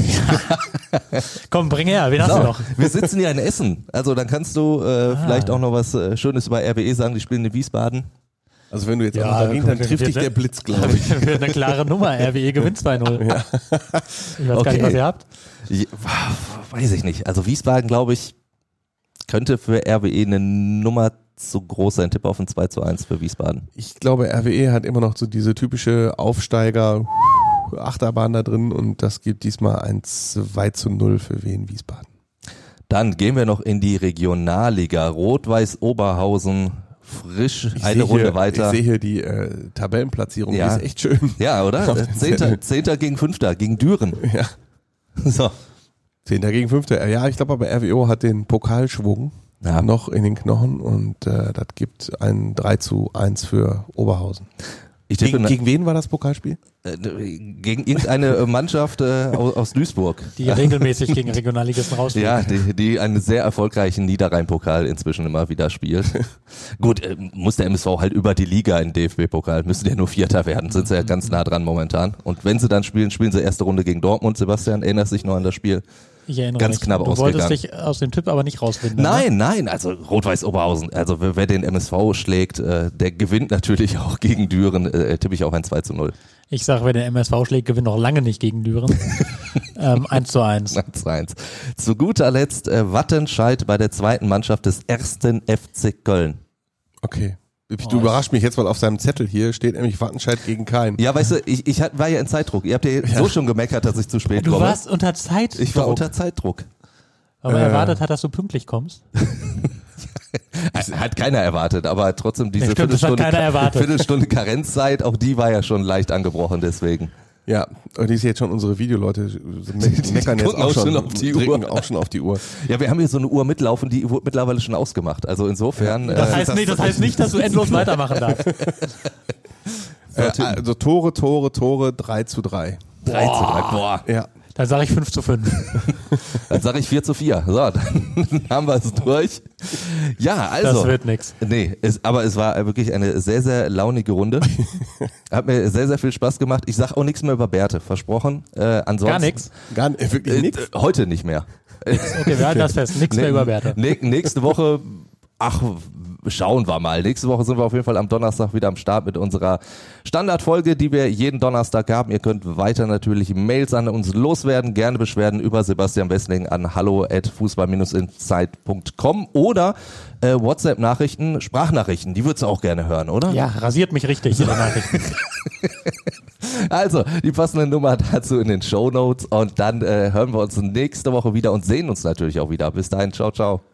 Speaker 3: Komm, bring her, wen hast du
Speaker 2: So,
Speaker 3: noch?
Speaker 2: wir sitzen ja in Essen. Also dann kannst du äh, vielleicht auch noch was äh, Schönes über RWE sagen. Die spielen in Wiesbaden.
Speaker 4: Also wenn du jetzt
Speaker 3: Ja,
Speaker 4: auch noch dann trifft dich der Blitz, glaube ich.
Speaker 3: Wird eine klare Nummer. RWE gewinnt 2-0. Ich weiß gar
Speaker 2: Okay.
Speaker 3: nicht, was ihr habt.
Speaker 2: Ja, weiß ich nicht. Also Wiesbaden, glaube ich, könnte für RWE eine Nummer zu groß sein. Tipp auf ein 2 zu 1 für Wiesbaden.
Speaker 4: Ich glaube, RWE hat immer noch so diese typische Aufsteiger Achterbahn da drin und das gibt diesmal ein 2 zu 0 für Wien Wiesbaden.
Speaker 2: Dann gehen wir noch in die Regionalliga. Rot-Weiß Oberhausen frisch
Speaker 4: Ich
Speaker 2: eine Runde
Speaker 4: hier,
Speaker 2: weiter.
Speaker 4: Ich sehe hier die äh, Tabellenplatzierung,
Speaker 2: Ja.
Speaker 4: die ist echt schön.
Speaker 2: Ja, oder? Zehnter. Zehnter gegen Fünfter, gegen Düren.
Speaker 4: Ja.
Speaker 2: So.
Speaker 4: Zehnter gegen Fünfter. Ja, ich glaube aber RWO hat den Pokalschwung
Speaker 2: Ja.
Speaker 4: noch in den Knochen und äh, das gibt ein 3 zu 1 für Oberhausen.
Speaker 2: Ich tippe
Speaker 4: Gegen,
Speaker 2: na-
Speaker 4: gegen wen war das Pokalspiel?
Speaker 2: äh, gegen irgendeine äh, Mannschaft äh, aus, aus Duisburg.
Speaker 3: Die regelmäßig gegen Regionalligisten rausfliegen.
Speaker 2: Ja, die, die einen sehr erfolgreichen Niederrhein-Pokal inzwischen immer wieder spielt. Gut, äh, muss der MSV halt über die Liga in DFB-Pokal, müssen ja nur Vierter werden, sind sie ja ganz nah dran momentan. Und wenn sie dann spielen, spielen sie erste Runde gegen Dortmund. Sebastian, erinnerst dich noch an das Spiel?
Speaker 3: Ich erinnere
Speaker 2: Ganz
Speaker 3: mich.
Speaker 2: knapp
Speaker 3: Du wolltest
Speaker 2: ausgegangen.
Speaker 3: dich aus dem Tipp aber nicht rausfinden. Ne?
Speaker 2: Nein, nein, also Rot-Weiß Oberhausen. Also wer, wer den MSV schlägt, äh, der gewinnt natürlich auch gegen Düren, äh, tippe ich auch ein 2 zu 0.
Speaker 3: Ich sage, wer den MSV schlägt, gewinnt noch lange nicht gegen Düren. ähm, 1 zu 1.
Speaker 2: 1 zu 1. Zu guter Letzt äh, Wattenscheid bei der zweiten Mannschaft des ersten FC Köln.
Speaker 4: Okay.
Speaker 2: Oh,
Speaker 4: Du überraschst mich jetzt, weil auf seinem Zettel hier steht nämlich Wattenscheid gegen Kein.
Speaker 2: Ja, weißt du, ich, ich war ja in Zeitdruck. Ihr habt ja, so schon gemeckert, dass ich zu spät
Speaker 3: Du
Speaker 2: komme.
Speaker 3: warst unter Zeit,
Speaker 2: ich war unter Zeitdruck.
Speaker 3: aber
Speaker 4: Äh.
Speaker 3: erwartet hat, dass du pünktlich kommst.
Speaker 2: Hat keiner erwartet, aber trotzdem diese
Speaker 3: Nee, stimmt,
Speaker 2: Viertelstunde. Viertelstunde Karenzzeit, auch die war ja schon leicht angebrochen deswegen.
Speaker 4: Ja, und ich sehe jetzt schon unsere Videoleute me meckern jetzt auch schon,
Speaker 2: auf die Uhr.
Speaker 4: auch schon auf die Uhr.
Speaker 2: Ja, wir haben hier so eine Uhr mitlaufen, die wurde mittlerweile schon ausgemacht. Also insofern.
Speaker 3: Das
Speaker 2: äh,
Speaker 3: heißt, nicht, das heißt nicht, dass du endlos weitermachen darfst.
Speaker 4: Äh, also Tore, Tore, Tore, 3 zu 3.
Speaker 2: 3 zu 3. Boah.
Speaker 4: Ja.
Speaker 3: Dann sage ich 5 zu 5.
Speaker 2: Dann sage ich 4 zu 4. So, dann haben wir es durch. Ja, also.
Speaker 3: Das wird nix.
Speaker 2: Nee, es, aber es war wirklich eine sehr, sehr launige Runde. Hat mir sehr, sehr viel Spaß gemacht. Ich sag auch nichts mehr über Bärte, versprochen. Äh, ansonsten,
Speaker 3: Gar nichts.
Speaker 4: Gar äh, wirklich nichts.
Speaker 2: äh, heute nicht mehr.
Speaker 3: Okay, wir halten das fest. Nichts mehr
Speaker 2: Nee,
Speaker 3: über Werte.
Speaker 2: nee, nächste Woche, ach, schauen wir mal. Nächste Woche sind wir auf jeden Fall am Donnerstag wieder am Start mit unserer Standardfolge, die wir jeden Donnerstag haben. Ihr könnt weiter natürlich Mails an uns loswerden, gerne Beschwerden über Sebastian Wessling an hallo at fußball-insight.com oder äh, WhatsApp-Nachrichten, Sprachnachrichten, die würdest du auch gerne hören, oder?
Speaker 3: Ja, rasiert mich richtig den Nachrichten.
Speaker 2: Also, die passende Nummer dazu in den Show Notes und dann äh, hören wir uns nächste Woche wieder und sehen uns natürlich auch wieder. Bis dahin, ciao, ciao.